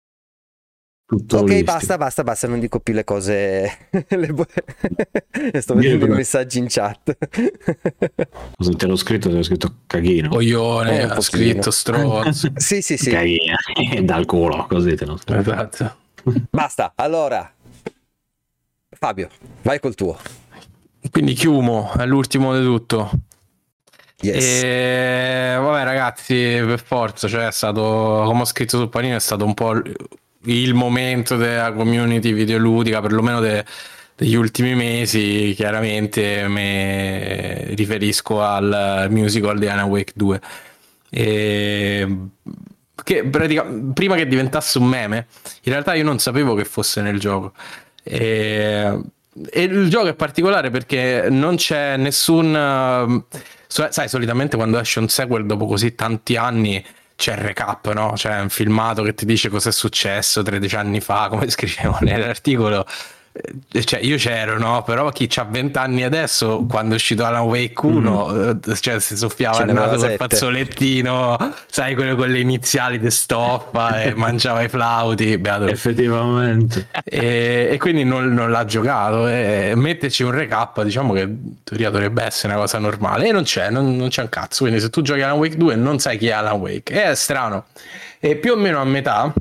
Tutto ok, olistico. basta, basta, basta, non dico più le cose. le bu- Sto vedendo i messaggi in chat. Cosa te l'ho scritto? Te l'ho scritto caghino. Coglione, eh, ha scritto stronzo. sì, sì, sì. Caghino, dal culo, così te l'ho scritto. Esatto. Basta, allora. Fabio, vai col tuo. Quindi chiumo, è l'ultimo di tutto. Yes. E vabbè ragazzi, per forza, cioè è stato, come ho scritto sul panino, è stato un po' il momento della community videoludica, perlomeno de, degli ultimi mesi, chiaramente mi riferisco al musical di Anna Wake 2. E che pratica, prima che diventasse un meme, in realtà io non sapevo che fosse nel gioco. E, e il gioco è particolare perché non c'è nessun. Sai, solitamente quando esce un sequel dopo così tanti anni c'è il recap, no? C'è un filmato che ti dice cosa è successo 13 anni fa, come scrivevo nell'articolo. Eh, cioè, io c'ero, no? Però chi ha 20 anni adesso, quando è uscito Alan Wake 1, mm. Eh, cioè, si soffiava il naso col fazzolettino, sai, quello con le iniziali di stoffa e mangiava i flauti. Beato. Effettivamente. E, e quindi non, non, l'ha giocato. E metterci un recap, diciamo che in teoria dovrebbe essere una cosa normale. E non c'è, non, non c'è un cazzo. Quindi se tu giochi Alan Wake 2 non sai chi è Alan Wake. è strano. E più o meno a metà,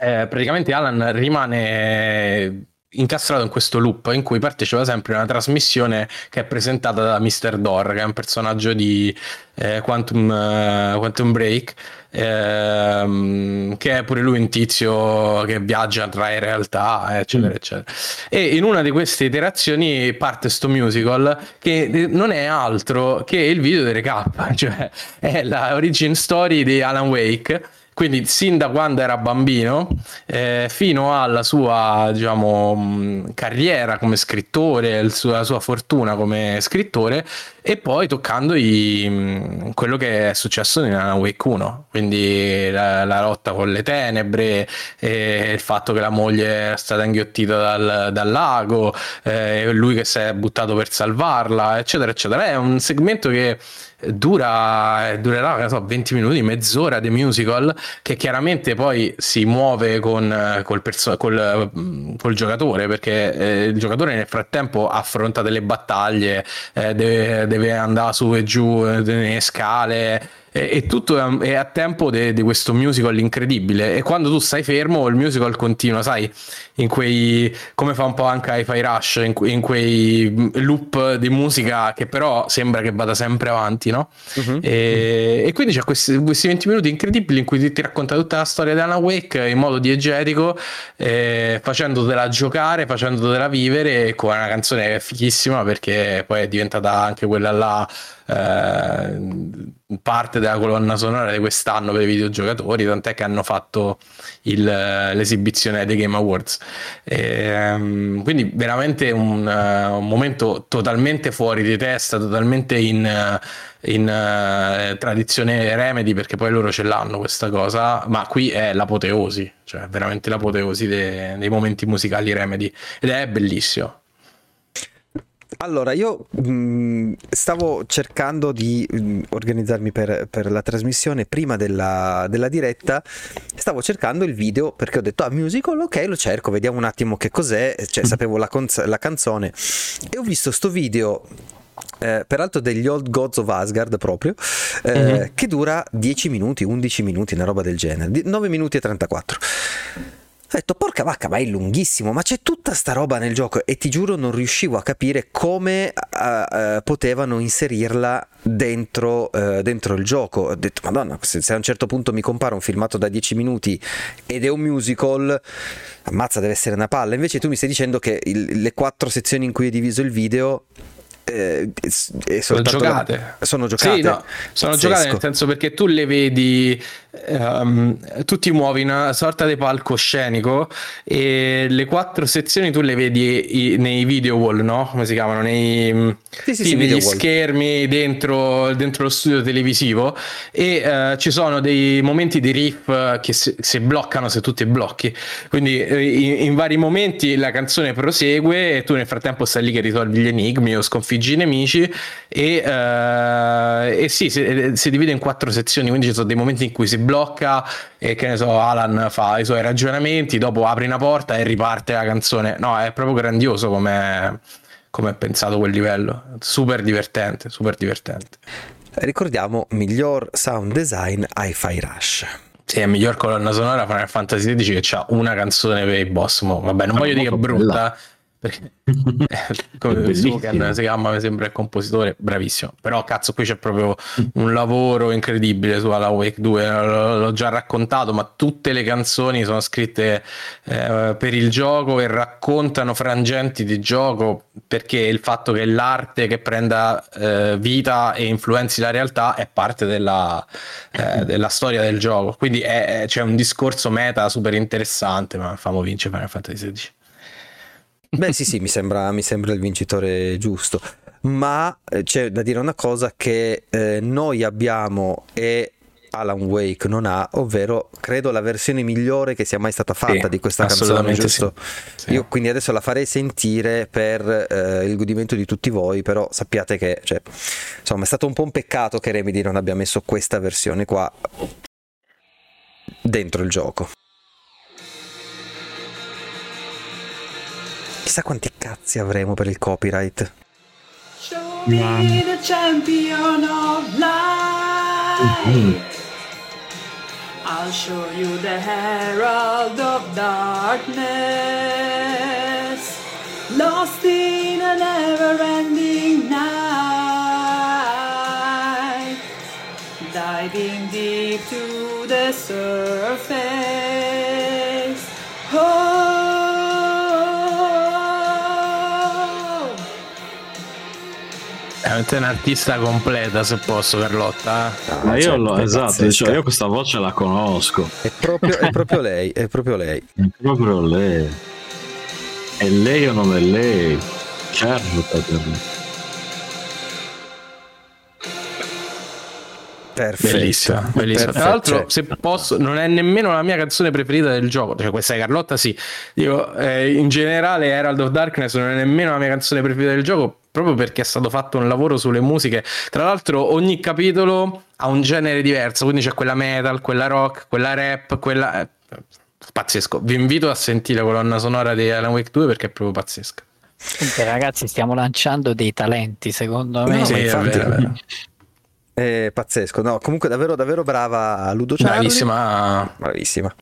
eh, praticamente Alan rimane incastrato in questo loop in cui partecipa sempre a una trasmissione che è presentata da Mr. Dor, che è un personaggio di eh, Quantum, uh, Quantum Break, ehm, che è pure lui un tizio che viaggia tra realtà, eccetera, mm. eccetera. E in una di queste iterazioni parte sto musical che non è altro che il video di recap, cioè è la origin story di Alan Wake quindi sin da quando era bambino eh, fino alla sua diciamo, carriera come scrittore, suo, la sua fortuna come scrittore e poi toccando i, quello che è successo in Wake 1, quindi la, la lotta con le tenebre, eh, il fatto che la moglie è stata inghiottita dal, dal lago, eh, lui che si è buttato per salvarla, eccetera, eccetera. È un segmento che dura, durerà so, 20 minuti, mezz'ora di musical che chiaramente poi si muove con, col, perso- col, col giocatore perché eh, il giocatore nel frattempo affronta delle battaglie, eh, deve, deve, andare su e giù eh, nelle scale e, tutto è a tempo di questo musical incredibile e quando tu stai fermo il musical continua sai in quei come fa un po' anche Hi-Fi Rush in, in, quei loop di musica che però sembra che vada sempre avanti no? Uh-huh. E, e, quindi c'è questi, questi, 20 minuti incredibili in cui ti, ti, racconta tutta la storia di Anna Wake in modo diegetico eh, facendotela giocare facendotela vivere con una canzone fighissima perché poi è diventata anche quella là eh, parte della colonna sonora di quest'anno per i videogiocatori, tant'è che hanno fatto il, l'esibizione dei Game Awards. E, ehm, quindi veramente un, uh, un, momento totalmente fuori di testa, totalmente in, in uh, tradizione Remedy, perché poi loro ce l'hanno questa cosa, ma qui è l'apoteosi, cioè veramente l'apoteosi dei, dei momenti musicali Remedy ed è bellissimo. Allora, io mh, mm, stavo cercando di mh, mm, organizzarmi per, per, la trasmissione prima della, della, diretta, stavo cercando il video perché ho detto, ah, musical, ok, lo cerco, vediamo un attimo che cos'è, cioè sapevo la, conz- la canzone. E ho visto sto video eh, peraltro degli Old Gods of Asgard proprio, eh, mm-hmm. che dura 10 minuti, 11 minuti, una roba del genere, 9 minuti e 34. Ho detto, porca vacca, ma è lunghissimo, ma c'è tutta sta roba nel gioco e ti giuro non riuscivo a capire come uh, uh, potevano inserirla dentro, uh, dentro, il gioco. Ho detto, madonna, se, se, a un certo punto mi compara un filmato da 10 minuti ed è un musical, ammazza, deve essere una palla. Invece tu mi stai dicendo che il, le quattro sezioni in cui è diviso il video eh, sono giocate. sono giocate. Sì, no, sono giocate nel senso perché tu le vedi, um, tu ti muovi in una sorta di palcoscenico e le quattro sezioni tu le vedi i, nei video wall, no? Come si chiamano? Nei, sì, sì, sì, negli schermi dentro, dentro, lo studio televisivo e uh, ci sono dei momenti di riff che si, si bloccano se tu ti blocchi. Quindi eh, in, in vari momenti la canzone prosegue e tu nel frattempo stai lì che risolvi gli enigmi o sconfiggi sconfiggi i nemici e, uh, e sì, si, si, divide in quattro sezioni, quindi ci sono dei momenti in cui si blocca e che ne so, Alan fa i suoi ragionamenti, dopo apri una porta e riparte la canzone. No, è proprio grandioso come come è pensato quel livello. Super divertente, super divertente. Ricordiamo miglior sound design Hi-Fi Rush. Sì, è miglior colonna sonora Final Fantasy XVI che ha una canzone per i boss. Mo. Vabbè, non voglio dire che è brutta, bella perché come Sugan si chiama mi sembra il compositore bravissimo. Però cazzo qui c'è proprio un lavoro incredibile su Alan Wake 2 l'ho già raccontato ma tutte le canzoni sono scritte eh, per il gioco e raccontano frangenti di gioco perché il fatto che l'arte che prenda eh, vita e influenzi la realtà è parte della, eh, della storia del gioco. Quindi è, c'è un discorso meta super interessante ma famo vincere Final Fantasy XVI Beh sì sì, mi sembra, mi sembra il vincitore giusto, ma eh, c'è da dire una cosa che eh, noi abbiamo e Alan Wake non ha, ovvero credo la versione migliore che sia mai stata fatta sì, di questa canzone, giusto? Sì. Sì. Io quindi adesso la farei sentire per eh, il godimento di tutti voi, però sappiate che cioè, insomma è stato un po' un peccato che Remedy non abbia messo questa versione qua dentro il gioco. Chissà quanti cazzi avremo per il copyright. Show me the champion of light. Mm-hmm. I'll show you the herald of darkness. Lost in a never ending night, diving deep to the surface. Veramente un'artista completa, se posso, Carlotta. eh. Ma io certo, lo, è esatto, cioè, io questa voce la conosco. È proprio, è proprio lei, è proprio lei. È proprio lei. È lei o non è lei? Certo, per me. Perfetto. Bellissima, bellissima. Tra l'altro, se posso, non è nemmeno la mia canzone preferita del gioco. Cioè, questa è Carlotta, sì. Dico, eh, in generale, Herald of Darkness non è nemmeno la mia canzone preferita del gioco. Proprio perché è stato fatto un lavoro sulle musiche. Tra l'altro, ogni capitolo ha un genere diverso. Quindi c'è quella metal, quella rock, quella rap, quella. eh, pazzesco. Vi invito a sentire la colonna sonora di Alan Wake 2 perché è proprio pazzesca. Comunque, ragazzi, stiamo lanciando dei talenti, secondo me. No, Sì, ma è infatti- vero, è vero. È pazzesco, no, comunque davvero davvero brava Ludo Charlie. Bravissima. Bravissima.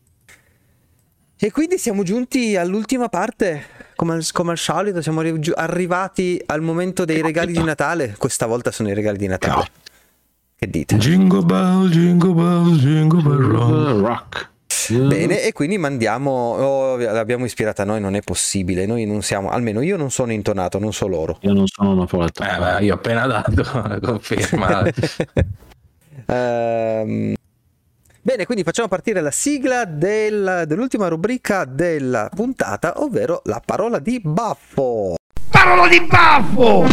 E quindi siamo giunti all'ultima parte, come al, come al solito, siamo arri- arrivati al momento dei regali di Natale. Questa volta sono i regali di Natale. Che dite? Jingle bell, jingle bell, jingle bell rock. Rock. Bene, e quindi mandiamo. Oh, l'abbiamo ispirata noi, non è possibile. Noi non siamo, almeno io non sono intonato, non so loro. Io non sono napoletano. Eh, beh, io ho appena dato, conferma. Ehm, Bene, quindi facciamo partire la sigla del- dell'ultima rubrica della puntata, ovvero la parola di baffo. Parola di baffo!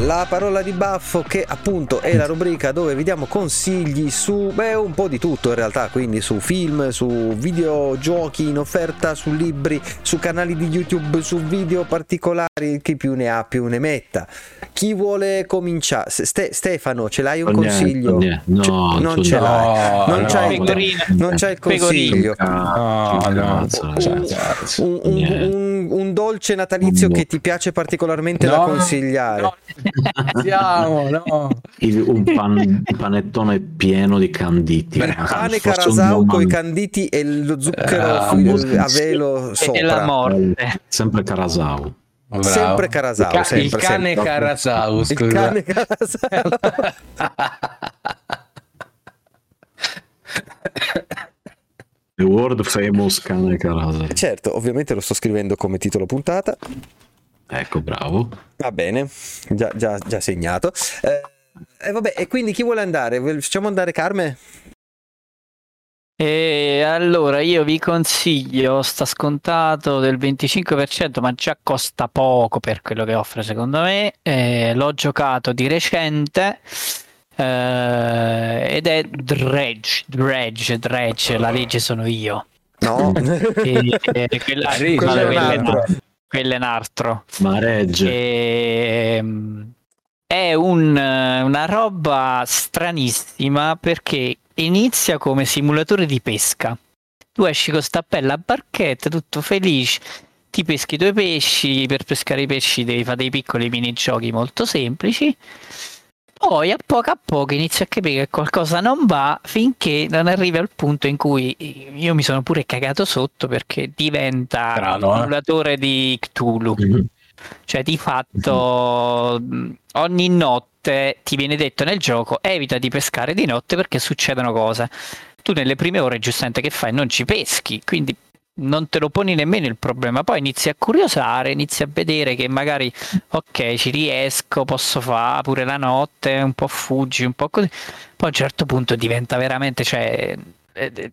La parola di baffo che appunto è la rubrica dove vi diamo consigli su beh, un po' di tutto in realtà, quindi su film, su videogiochi in offerta, su libri, su canali di YouTube, su video particolari, chi più ne ha più ne metta. Chi vuole cominciare? Ste- Stefano, ce l'hai un Niente, consiglio? niente. No, non ce no. l'hai. Non no, c'hai il, non c'hai il consiglio. No, no, ragazzi. Un, un- Niente. Un- un dolce natalizio No. che ti piace particolarmente da No, consigliare. no, siamo, no. Il- un, pan- un panettone pieno di canditi. Il pane carasau con i canditi e lo zucchero un- a velo E la sopra. morte. Sempre carasau. Bravo. Sempre Carasau, Il, ca- sempre, il cane sempre. Carasau, Il scusa. cane carasau. The world famous cane carasau. certo, ovviamente lo sto scrivendo come titolo puntata. Ecco, bravo. Va bene, già, già- già segnato. Eh, e vabbè, e quindi chi vuole andare? Facciamo andare Carme? E allora io vi consiglio, sta scontato del 25%, ma già costa poco per quello che offre secondo me. Eh, l'ho giocato di recente eh, ed è Dredge, Dredge, Dredge, la legge sono io. No? E, e quella, quella- è un quella- altro. quello è un altro. Ma regge. Ehm, è un- una roba stranissima perché inizia come simulatore di pesca. Tu esci con sta bella barchetta, tutto felice, ti peschi i tuoi pesci, per pescare i pesci devi fare dei piccoli minigiochi molto semplici. Poi a poco a poco inizi a capire che qualcosa non va finché non arrivi al punto in cui io mi sono pure cagato sotto perché diventa Strano, eh. di Cthulhu. Mhm. Cioè, di fatto, mh, ogni notte ti viene detto nel gioco evita di pescare di notte perché succedono cose. Tu nelle prime ore, giustamente, che fai? Non ci peschi, quindi non te lo poni nemmeno il problema. Poi inizi a curiosare, inizi a vedere che magari, ok, ci riesco, posso fare pure la notte, un po' fuggi, un po' così. Poi a un certo punto diventa veramente, cioè, eh, eh,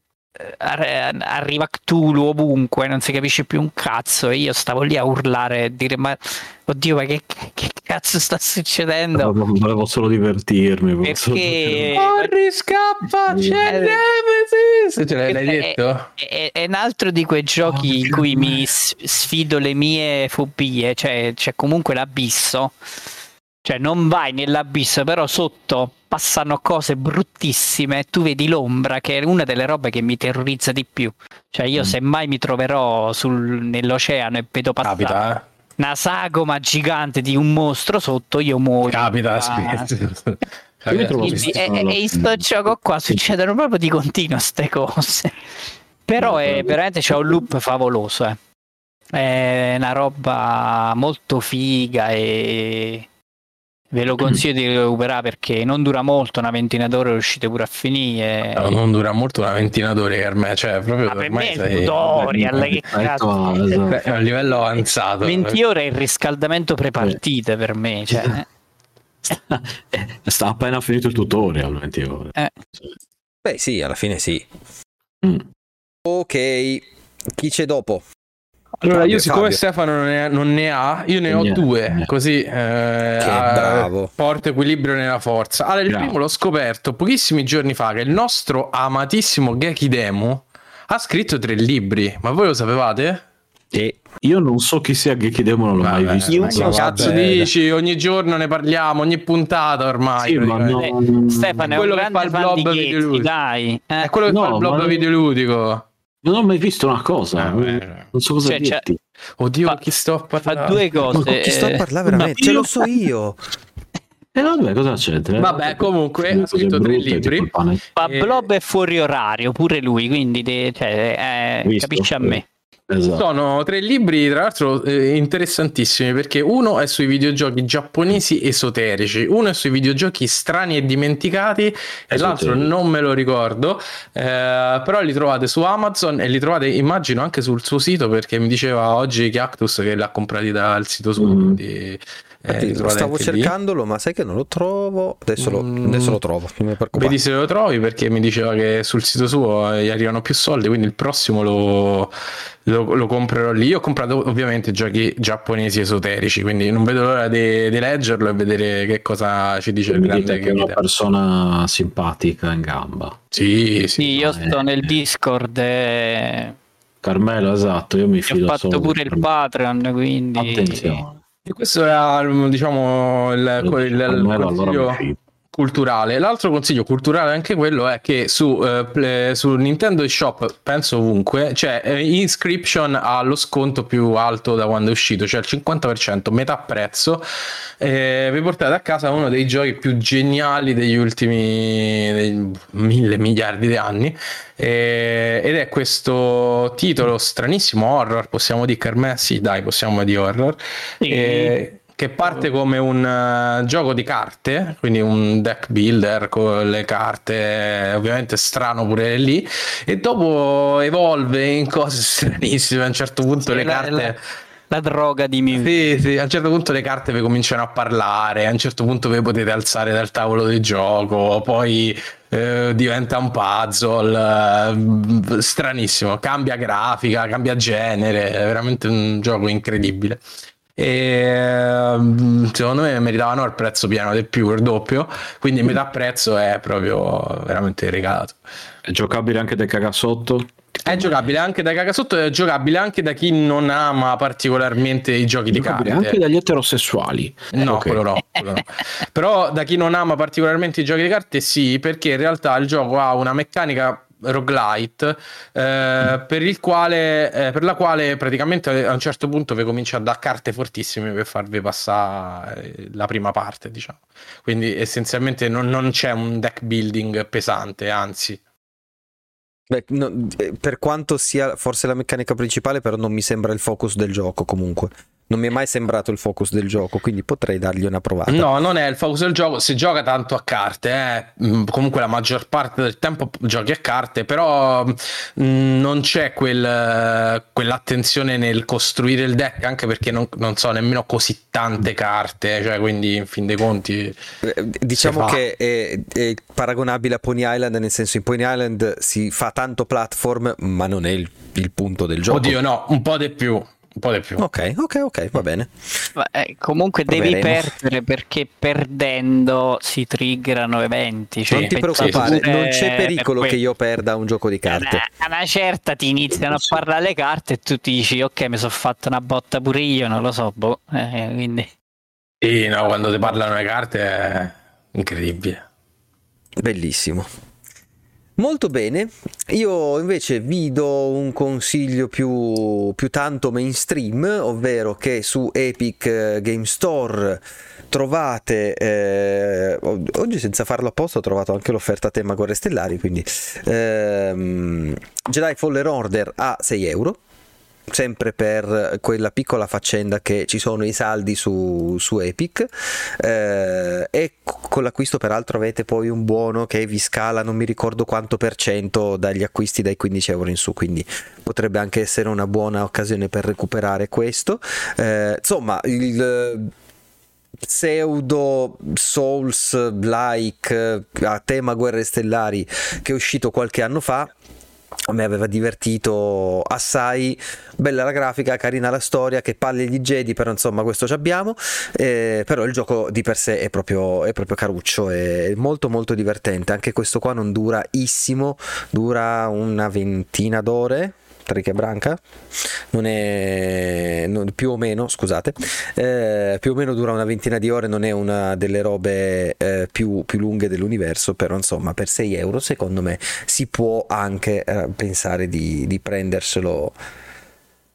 arriva Cthulhu ovunque, non si capisce più un cazzo e io stavo lì a urlare e dire ma oddio ma che, che cazzo sta succedendo? Volevo, solo divertirmi. solo Perché Corri, scappa, c'è Eh, Nemesis! Ce l'hai l'hai è- detto? È, è un altro di quei giochi in cui mi sfido le mie fobie, cioè c'è comunque l'abisso, cioè non vai nell'abisso, però sotto passano cose bruttissime e tu vedi l'ombra che è una delle robe che mi terrorizza di più. Cioè io se mai mi troverò sul- nell'oceano e vedo passare Capita, eh? una sagoma gigante di un mostro sotto, io muoio. Capita, Ah. aspetta. Trovo Quindi, e, e- e in sto gioco qua succedono proprio di continuo ste cose. Però è, veramente c'è un loop favoloso. Eh. È una roba molto figa e ve lo consiglio di recuperare perché non dura molto, una ventina d'ore riuscite pure a finire. No, non dura molto una ventina d'ore per me, cioè proprio Ma per ormai me è sei- tutorial, che cazzo. esatto. è un livello avanzato. 20 ore è il riscaldamento pre-partite per me, cioè, Eh, Sta appena finito il tutorial, 20 ore. eh. Beh, sì, alla fine sì. Mm. Ok, chi c'è dopo? Allora, io siccome Fabio. Stefano non ne, non ne ha, io ne ho Niente, due, niente. così eh, Che bravo. porto equilibrio nella forza. Allora, il Bravo. primo l'ho scoperto pochissimi giorni fa che il nostro amatissimo Geki Demo ha scritto tre libri, ma voi lo sapevate? E io non so chi sia Geeky Demo, non l'ho mai Vabbè, visto. io ma che so, cazzo vabbè. dici? Ogni giorno ne parliamo, ogni puntata ormai. Sì, ma no- Stefano è Quello un che fa il Ghezzi, videoludico. dai. eh. È quello che No, fa il blog ma- videoludico. Non ho mai visto una cosa. Eh, beh. non so cosa Cioè, c'è- dirti. Oddio, Fa- chi sto a Fa parlare? due Ma cose. con chi sto a eh, parlare veramente? ma Ce lo so io. E vabbè, cosa c'entra? Vabbè, comunque, ha scritto tre libri. Fa Eh, blob è fuori orario, pure lui, quindi de- cioè, eh, Visto? capisci a me. Esatto. Sono tre libri, tra l'altro, eh, interessantissimi perché uno è sui videogiochi giapponesi esoterici, uno è sui videogiochi strani e dimenticati, e l'altro non me lo ricordo. eh, però li trovate su Amazon e li trovate, immagino, anche sul suo sito perché mi diceva oggi Cactus che l'ha comprati dal sito suo. Mm. Quindi, eh, stavo anche lì. cercandolo, ma sai che non lo trovo. Adesso lo, Mm. adesso lo trovo. Vedi se lo trovi perché mi diceva che sul sito suo gli arrivano più soldi, quindi il prossimo lo, lo- lo comprerò lì. Io ho comprato ovviamente giochi giapponesi esoterici, quindi non vedo l'ora di, di leggerlo e vedere che cosa ci dice il Mi grande dite che è una persona simpatica in gamba. Sì, sì. Sì, io sto eh. nel Discord e Carmelo, esatto, io mi ho fido fatto solo pure il Patreon, quindi Attenzione. E questo era diciamo il, il- il allora consiglio fido. Culturale. L'altro consiglio culturale anche quello è che su, eh, ple- su Nintendo Shop, penso ovunque, c'è eh, Inscription ha lo sconto più alto da quando è uscito, cioè il 50%, metà prezzo. E vi portate a casa uno dei giochi più geniali degli ultimi dei mille miliardi di anni. Ed è questo titolo stranissimo horror, possiamo dire per me? Sì, dai, possiamo dire horror. Sì. E- che parte come un eh, gioco di carte, quindi un deck builder con le carte, ovviamente strano pure lì, e dopo evolve in cose stranissime. A un certo punto Sì, le la- carte. la- la droga di Mew. Sì, sì, a un certo punto le carte vi cominciano a parlare, a un certo punto vi potete alzare dal tavolo di gioco, poi eh, diventa un puzzle, eh, stranissimo, cambia grafica, cambia genere, è veramente un gioco incredibile. E ehm, secondo me meritavano il prezzo pieno del più, il doppio, quindi metà prezzo è proprio veramente regalato. È giocabile anche dai cagasotto? È giocabile anche da cagasotto, è giocabile anche da chi non ama particolarmente i giochi di carte. anche dagli eterosessuali. No, Ok. quello no, quello no. Però da chi non ama particolarmente i giochi di carte, sì, perché in realtà il gioco ha una meccanica roguelite eh, per il quale eh, per la quale praticamente a un certo punto vi comincia a dare carte fortissime per farvi passare eh, la prima parte diciamo quindi essenzialmente non, non c'è un deck building pesante anzi Beh, no, eh, per quanto sia forse la meccanica principale, però non mi sembra il focus del gioco comunque. Non mi è mai sembrato il focus del gioco, quindi potrei dargli una provata. No, non è il focus del gioco. Si gioca tanto a carte, eh. Mm, comunque la maggior parte del tempo giochi a carte, però mm, non c'è quel, quell'attenzione nel costruire il deck, anche perché non, non so nemmeno così tante carte, cioè quindi in fin dei conti... Eh, Diciamo Si fa. che è, è paragonabile a Pony Island, nel senso in Pony Island si fa tanto platform, ma non è il, il punto del gioco. Oddio no, un po' di più, un po' di più. Ok, ok, ok, va bene. Ma, eh, comunque devi Proveremo. perdere perché perdendo si triggerano eventi. Cioè non ti preoccupare, pure non c'è per pericolo che quello. io perda un gioco di carte. A una certa ti iniziano a parlare le carte e tu ti dici ok mi sono fatto una botta pure io, non lo so, boh. Eh, quindi... Sì, no, quando ti parlano le carte è incredibile. Bellissimo. Molto bene, io invece vi do un consiglio più, più tanto mainstream, ovvero che su Epic eh, Game Store trovate, eh, og- oggi senza farlo apposta ho trovato anche l'offerta a tema Guerre Stellari, quindi ehm, Jedi Fallen Order a 6 euro, sempre per quella piccola faccenda che ci sono i saldi su, su Epic. Eh, e con l'acquisto peraltro avete poi un buono che vi scala non mi ricordo quanto per cento dagli acquisti dai 15 euro in su. Quindi potrebbe anche essere una buona occasione per recuperare questo. Eh, insomma il pseudo Souls like a tema guerre stellari che è uscito qualche anno fa me aveva divertito assai, bella la grafica, carina la storia, che palle di Jedi, però insomma questo ci abbiamo, eh, però il gioco di per sé è proprio, è proprio caruccio, è molto molto divertente, anche questo qua non dura issimo, dura una ventina d'ore, tra ricche e branca. Non è non- più o meno scusate. Eh, più o meno dura una ventina di ore non è una delle robe eh, più, più lunghe dell'universo però insomma per 6 euro secondo me si può anche eh, pensare di, di prenderselo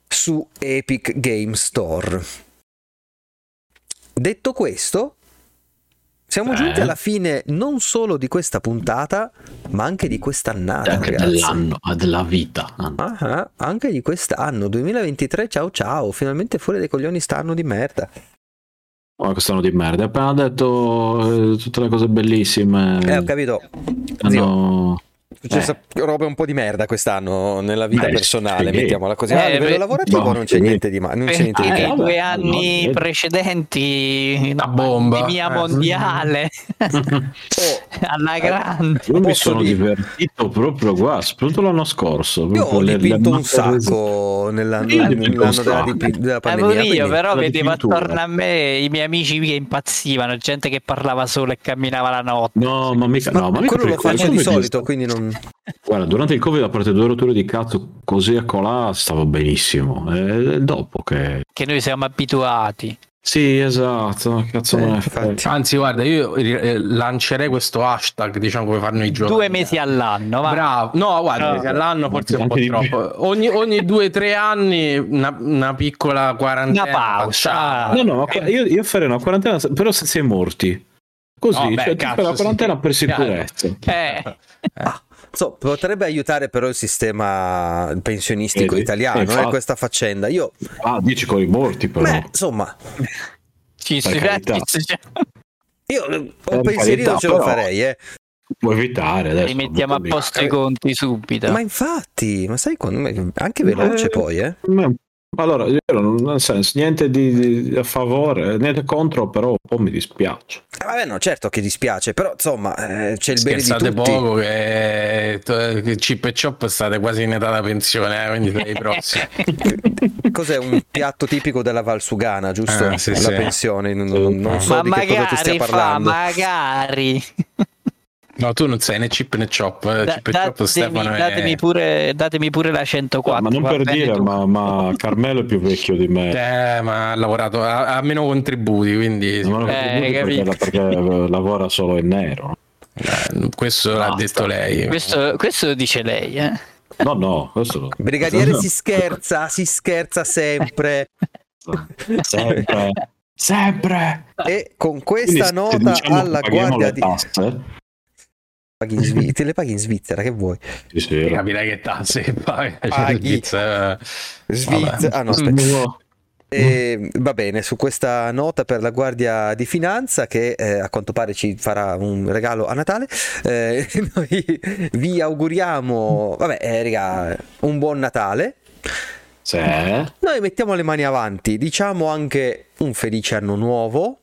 su Epic Game Store. Detto questo siamo Eh. giunti alla fine non solo di questa puntata ma anche di quest'annata Anche ragazzi dell'anno, ah, della vita. Ah, ah, anche di quest'anno 2023 ciao ciao finalmente fuori dai coglioni stanno di merda Oh, quest'anno di merda. Appena detto eh, tutte le cose bellissime. eh ho capito Hanno- è successa roba un po' di merda quest'anno nella vita Beh, personale mettiamola così. Eh, a livello beh, lavorativo no, non c'è niente di ma- non c'è niente di Eh, i due no, anni vedi. precedenti una bomba. pandemia Eh. mondiale. Alla grande. Io mi sono dire- divertito proprio qua, soprattutto l'anno scorso. io ho dipinto un sacco nell'anno, Io della, dipi- della Eh, pandemia io però vedevo attorno a me i miei amici che impazzivano gente che parlava solo e camminava la notte. No, ma mica, no, ma quello lo faccio di solito quindi non Guarda, durante il Covid, a parte due rotture di cazzo così e colà, stavo benissimo. È dopo che. che noi siamo abituati Sì, esatto. Cazzo Eh. Anzi, guarda, io eh, lancerei questo hashtag, diciamo, come fanno i giochi. due mesi all'anno va. Bravo, no, guarda, No. mesi all'anno forse è un po' troppo. Ogni, ogni due o tre anni una, una piccola quarantena. Una pausa. No, no, io, io farei una quarantena, però senza i morti. Così, No, beh, cioè, cazzo, la sì. quarantena per Chiaro. sicurezza. Eh, So, potrebbe aiutare però il sistema pensionistico Eh, italiano eh, eh, infatti. questa faccenda io Ah, dici con i morti, però. beh, insomma ci si io eh, un pensierino carità, ce lo farei eh. Puoi evitare adesso. rimettiamo a non posto i conti subito ma infatti ma sai quando anche veloce Eh, poi eh Ma- Allora, io non, nel senso, niente di, di- a favore, niente contro, però un po' mi dispiace. Eh, Vabbè, no, certo che dispiace, però insomma, eh, c'è il bene di Scherzate tutti. poco che, che Chip e Chop state quasi in età da pensione, eh, quindi tra i prossimi. Cos'è un piatto tipico della Valsugana, giusto? Ah, sì, La sì. pensione, non, non so ma di che cosa tu stia magari fa parlando. magari No, tu non sei né Chip né Chop. eh, Da- Chip e Chop datemi, Stefano è- datemi pure, datemi pure la 104 ma non per dire, ma, ma Carmelo è più vecchio di me. Eh, ma ha lavorato, ha, ha meno contributi, quindi Non Eh, contributi capito. perché, perché lavora solo in nero. eh, questo l'ha Basta. detto lei. questo, questo lo dice lei eh? No, no, questo Brigadiere si scherza, si scherza sempre. sempre. sempre. E con questa Quindi, nota diciamo alla guardia di... tasse. Paghi in Svi- Te le paghi in Svizzera, che vuoi? Sì, sì. Capirai che tasse paghi. Paghi. Cioè, Svizzera. Ah no, aspetta. E, va bene, su questa nota per la Guardia di Finanza che eh, a quanto pare ci farà un regalo a Natale, eh, noi vi auguriamo, vabbè, eh, raga, un buon Natale. Sì. Noi mettiamo le mani avanti, diciamo anche un felice anno nuovo.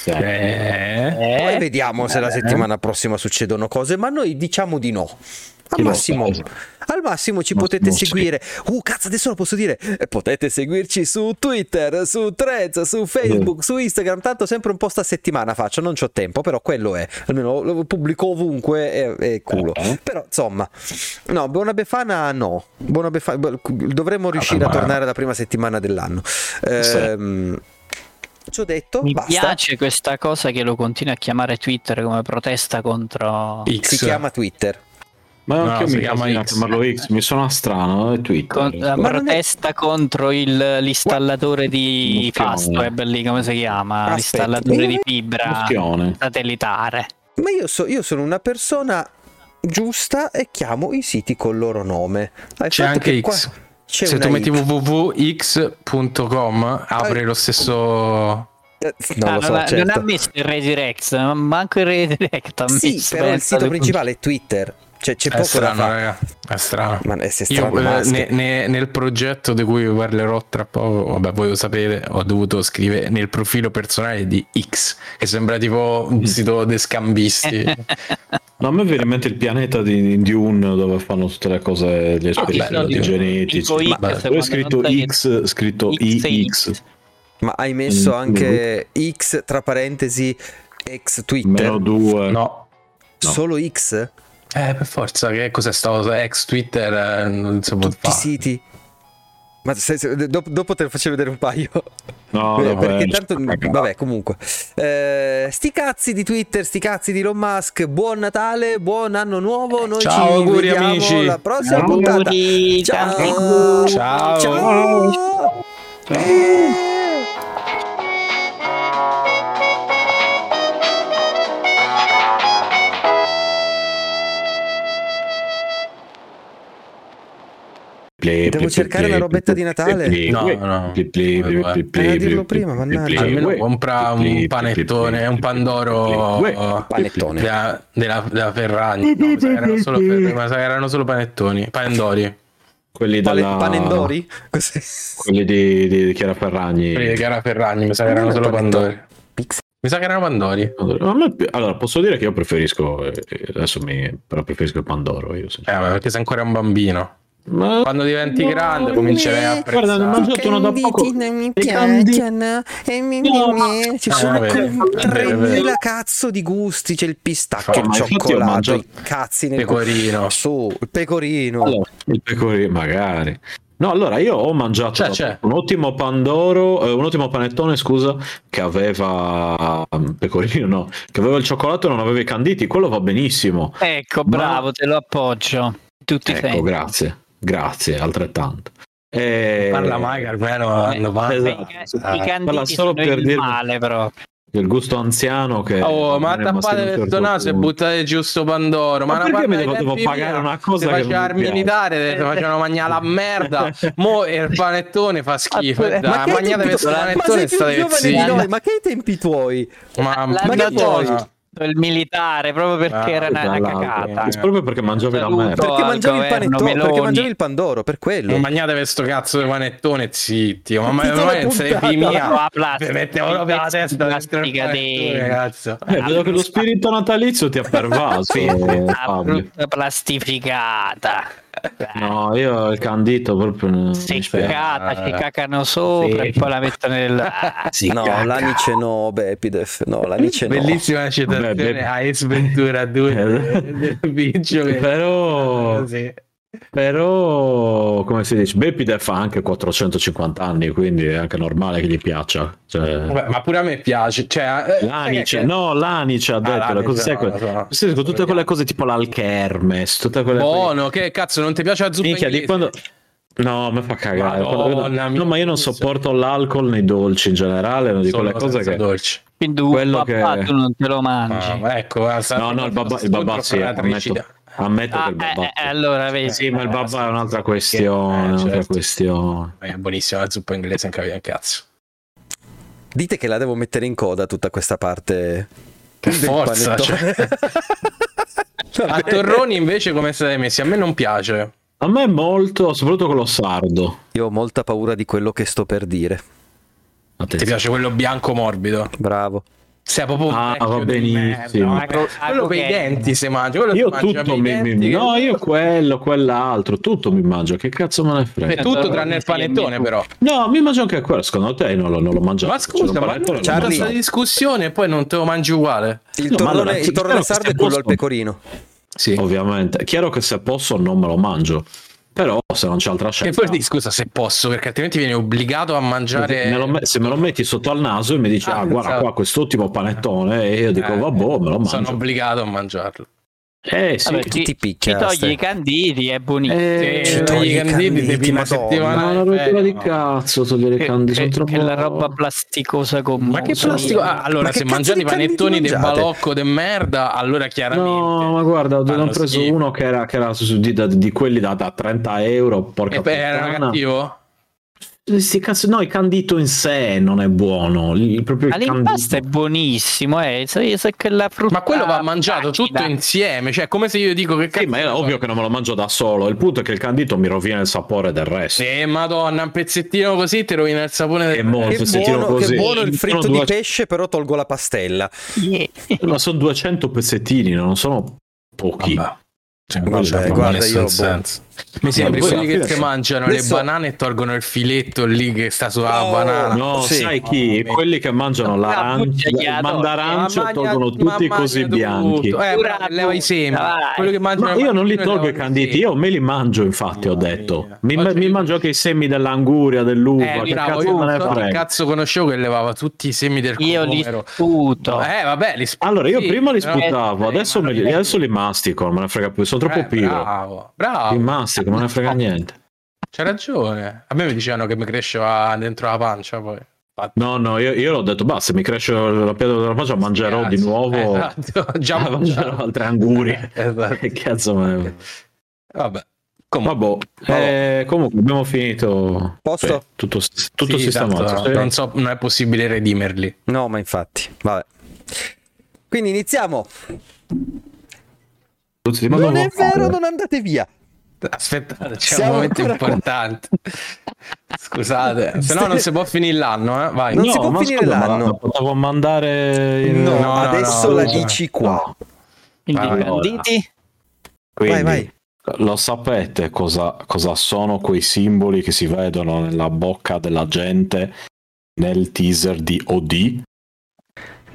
Sì. eh, Poi vediamo se la settimana prossima succedono cose, ma noi diciamo di no. Al massimo, al massimo ci Ma- potete seguire. Uh, cazzo, adesso lo posso dire. Eh, Potete seguirci su Twitter, su Threads, su Facebook, su Instagram. Tanto sempre un post a settimana faccio, non c'ho tempo, però quello è. Almeno lo pubblico ovunque e, e culo. Eh. Però insomma, no, buona befana no. Buona befana, dovremmo riuscire a ma- tornare la prima settimana dell'anno. Ehm, ho detto, mi basta. piace questa cosa che lo continua a chiamare Twitter come protesta contro X. Si chiama Twitter. Ma No, anche io si mi chiama chiamo X. X, mi sono strano, è Twitter. con- la Ma non è- protesta contro il- l'installatore di. Fastweb lì come si chiama Aspetta, l'installatore io- di fibra Muschione. satellitare Ma io, so- io sono una persona giusta e chiamo i siti col loro nome. Il C'è fatto anche che qua- X. c'è Se tu metti www.x.com apre lo stesso. Non Ah, lo so, non, ha, non ha certo. messo il Redirect, ma manco il Redirect ha Sì, però il sito le- principale è Twitter. Cioè, c'è È poco da strano, fare. raga. È strano. Ma è se Io strano eh, ne- ne- nel progetto di cui vi parlerò tra poco, vabbè, voi lo sapete, ho dovuto scrivere nel profilo personale di X, che sembra tipo un sito de scambisti. No, a me viene in mente il pianeta di di Dune dove fanno tutte le cose, gli esperimenti no, dico- genetici. Ma è scritto X, scritto X IX. Ma hai messo Mm, anche X tra parentesi ex Twitter? Meno due. no. No. Solo X? Eh, per forza, che cos'è stato? Ex Twitter eh, non si può Tutti i fare. siti? Ma se- se- dopo, dopo te ne faccio vedere un paio. No, Eh, no, perché beh, tanto vabbè comunque Eh, sti cazzi di Twitter sti cazzi di Elon Musk buon Natale buon anno nuovo noi Ciao, ci auguri, vediamo amici. la prossima Auguri, puntata tanti ciao Ciao. ciao. Play, Devo play, cercare play, la robetta play, di Natale? play, No, play, no. play, play, play, Vabbè. play, play, Era dirlo play, prima, mannaggia. Almeno compra un panettone, un pandoro play, Panettone. della, della, della Ferragni. No, erano solo, ma erano solo panettoni, panendori. Quelli della Panendori quelli di, di Chiara Ferragni. Quelli di Chiara Ferragni, mi sa che erano solo pandori. Mi sa che erano pandori. A me pi- Allora, posso dire che io preferisco eh, adesso mi però preferisco il Pandoro io Eh, perché sei ancora un bambino. Ma Quando diventi grande comincerai a Guarda, ne ho apprezzare. mangiato uno da poco. non mi piacciono e mi, mi, No. mi. ci Eh, sono vabbè, quei vabbè, 3000 vabbè. cazzo di gusti c'è il pistacchio Ma il cioccolato i cazzi nel Pecorino. su il pecorino Allora, il pecorino, magari. No, allora io ho mangiato C'è, c'è. un ottimo pandoro, eh, un ottimo panettone, scusa, che aveva mm, pecorino, no, che aveva il cioccolato e non aveva i canditi, quello va benissimo. Ecco, Ma- bravo, te lo appoggio. Tutti Ecco, sei. grazie. Grazie, altrettanto. E... Parla mai, Carmelo, hanno fatto. Esatto. I Parla canditi solo per il dirvi- male proprio. Il gusto anziano che... Oh, ma tappate questo certo naso e buttate giusto Pandoro. Ma, Ma una perché parte mi devo- devo pagare una cosa se che faceva il militare, ti facevano mangiare la merda. Mo il panettone fa schifo. Ma Dai, mangiate tempi questo tu- ma panettone sei e più state giovane di zitti. noi ma che i tempi tuoi Ma, ma che vuoi? il militare proprio perché Ah, era una, una cagata. È proprio perché mangiavi la merda. perché mangiavi il panettone perché mangiavi il pandoro per quello Non mangiate questo cazzo di panettone zitti. Ma ma non sei mia. La plastica, mettevo proprio la testa dentro. cazzo. Eh, vedo che lo spirito natalizio ti ha pervaso, La Fabio. brutta plastificata. No, io il candito proprio non spiace. Seccata, ci cacano sopra Sì. e poi la mettono nel... Ah, Si no cacca. l'anice no Bepidef no l'anice no Bellissima citazione Vabbè, beh. a Ace Ventura 2 Eh. del biggio che Però, Sì. Però, come si dice, Bepide fa anche 450 anni, quindi è anche normale che gli piaccia. Cioè, Vabbè, ma pure a me piace cioè, eh, l'anice, che- no, l'anice ha detto, l'anice, le cose, sai, no, que- lo so. sì, tutte quelle cose tipo l'alchermes, tutte quelle buono che cazzo non ti piace la zuppa Minchia, quando... No, mi fa cagare. Madonna no, ma io non mia. sopporto l'alcol nei dolci in generale, non di Solo quelle cose che... dolci Quindi Quello papà che- tu non te lo mangi. Ah, ecco guarda, No, no, il babà, il babà sì, ammetto, ammetto Ah, che il babà... eh, eh, allora vedi. Sì, ma il babà è un'altra questione, Eh, un'altra certo. questione. è buonissima la zuppa inglese non capiva un cazzo dite che la devo mettere in coda tutta questa parte per forza cioè. a Torroni invece come state messi a me non piace A me molto, soprattutto quello sardo. io ho molta paura di quello che sto per dire ti Attenzione. piace quello bianco morbido bravo sei proprio un Ah, va benissimo. merda, Ah, quello con i denti si mangia quello Io tutto mi, denti No, io quello, quell'altro, tutto mi mangio. Che cazzo me ne È frega? tutto tranne il panettone però No, mi mangio anche quello. Secondo te non lo, non lo mangiato. ma scusa ma c'è questa discussione e poi non te lo mangi uguale il No, ma torrone, allora, il sardo se è quello al pecorino sì Ovviamente. È chiaro che se posso non me lo mangio. Però se non c'è altra scelta... poi di scusa se posso perché altrimenti vieni obbligato a mangiare Me lo se me lo metti sotto al naso e mi dici, Ah, ah, guarda esatto. qua quest'ultimo panettone, e io dico, Eh, vabbè, me lo sono mangio. obbligato a mangiarlo Eh sì, Vabbè, ci, ti ci picchia, togli stai. i canditi, è buonissimo. Eh, Ci togli togli i canditi, canditi, di prima Madonna. settimana. ma una eh, rottura di no. cazzo togliere i canditi, sono che- troppo... che la roba plasticosa con Ma che plastico? Ah, allora, Ma che se mangiate di i panettoni del balocco de merda, allora chiaramente. No, ma guarda, ne ho preso schifo. uno che era, che era su- di, di quelli da, da 30 euro, porca E beh, era puttana. cattivo? Sti cazzo, no, il candito in sé non è buono, il, proprio il All'impasto è candito. buonissimo, eh. Se, se che la frutta Ma quello va mangiato tutto insieme. Cioè, come se io dico che Sì, ma è ovvio che non me lo mangio da solo, il punto è che il candito mi rovina il sapore del resto. Eh, madonna, un pezzettino così ti rovina il sapore del È molto, se tiro buono, così. che buono il fritto due- di pesce, però tolgo la pastella. Yeah. Ma sono 200 pezzettini, non sono pochi. Vabbè. Cioè, Vabbè, guarda, io, boh. Mi sembra quelli che ti mangiano Adesso- le banane e tolgono il filetto lì che sta sulla Oh, banana. No, Sì. sai chi? Oh, Quelli che mangiano l'arancia, bucciagliato. il mandarancio Ma e tolgono magna- tutti così magna bianchi. Eh, leva i semi. Quello che mangiano Ma io non li tolgo i canditi, io me li mangio infatti, ho detto. Mi, mangio anche i semi dell'anguria, dell'uva, Eh, che bravo, cazzo me ne che frega. cazzo conoscevo che levava tutti i semi del Io li sputo. Eh, vabbè, li sputi, Allora, io prima li sputavo, eh, adesso, li, è- adesso li mastico, non me ne frega più, sono troppo Eh, pigro. Bravo, bravo. Li mastico, non ne frega niente. C'hai ragione. A me mi dicevano che mi cresceva dentro la pancia poi. No, no, io, io l'ho detto, basta, mi cresce la pianta della pancia, mangerò di grazie. nuovo, Esatto, già mangerò altre angurie. Esatto. Che cazzo ne... Vabbè. Comunque, eh, comunque abbiamo finito. Posto? Beh, tutto, tutto sì, sistemato. tanto sì. non so, non è possibile redimerli. No, ma infatti, vabbè. Quindi iniziamo. Ma non è vero, non andate via. Aspettate, c'è Siamo un momento ancora qua. importante. Scusate, se no non si può finire l'anno, eh? Vai. Non No, si può ma finire scusa, l'anno. la potevo mandare in... No, no, adesso no, la no. dici qua. Quindi Vai, Vai, vai. Lo sapete cosa, cosa sono quei simboli che si vedono nella bocca della gente nel teaser di OD?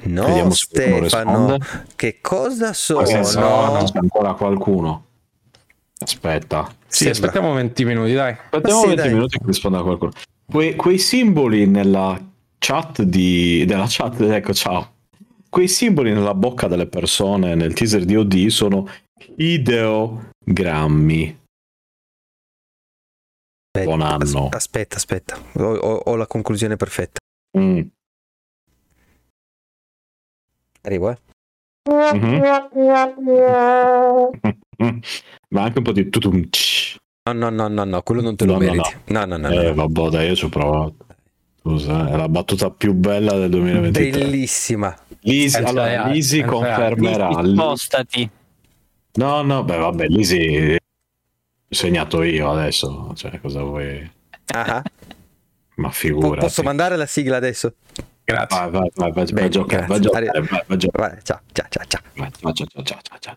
No, Vediamo Stefano, che cosa sono? no, c'è ancora qualcuno. Aspetta. Sì, Sembra. aspettiamo 20 minuti, dai. Aspettiamo sì, 20 dai. minuti che risponda qualcuno. Que- quei simboli nella chat di... della chat, ecco, ciao. Quei simboli nella bocca delle persone nel teaser di OD sono ideogrammi. Aspetta, Buon anno. as- Aspetta, aspetta, ho, ho- ho la conclusione perfetta. Mm. Arrivo, eh. Mhm. Ma anche un po' di tutum. No, no, no, no, no, quello non te lo No, no, meriti. No, no, no. no, Eh, no. vabbè, dai, io ci ho provato. Scusa, è la battuta più bella del 2023. Bellissima. Lisi, allora, Lisi confermerà. Spostati. No, no, beh, vabbè, Lisi ho segnato io adesso. Cioè, cosa vuoi? Ah, Ma figura. posso mandare la sigla adesso? Grazie. Vai, vai, vai, vai, vai, Bene, a giocare, vai, a grazie. giocare, vai, vai, a giocare. Vai, ciao, ciao, ciao, ciao. Vai, vai, ciao, ciao, ciao, ciao, ciao.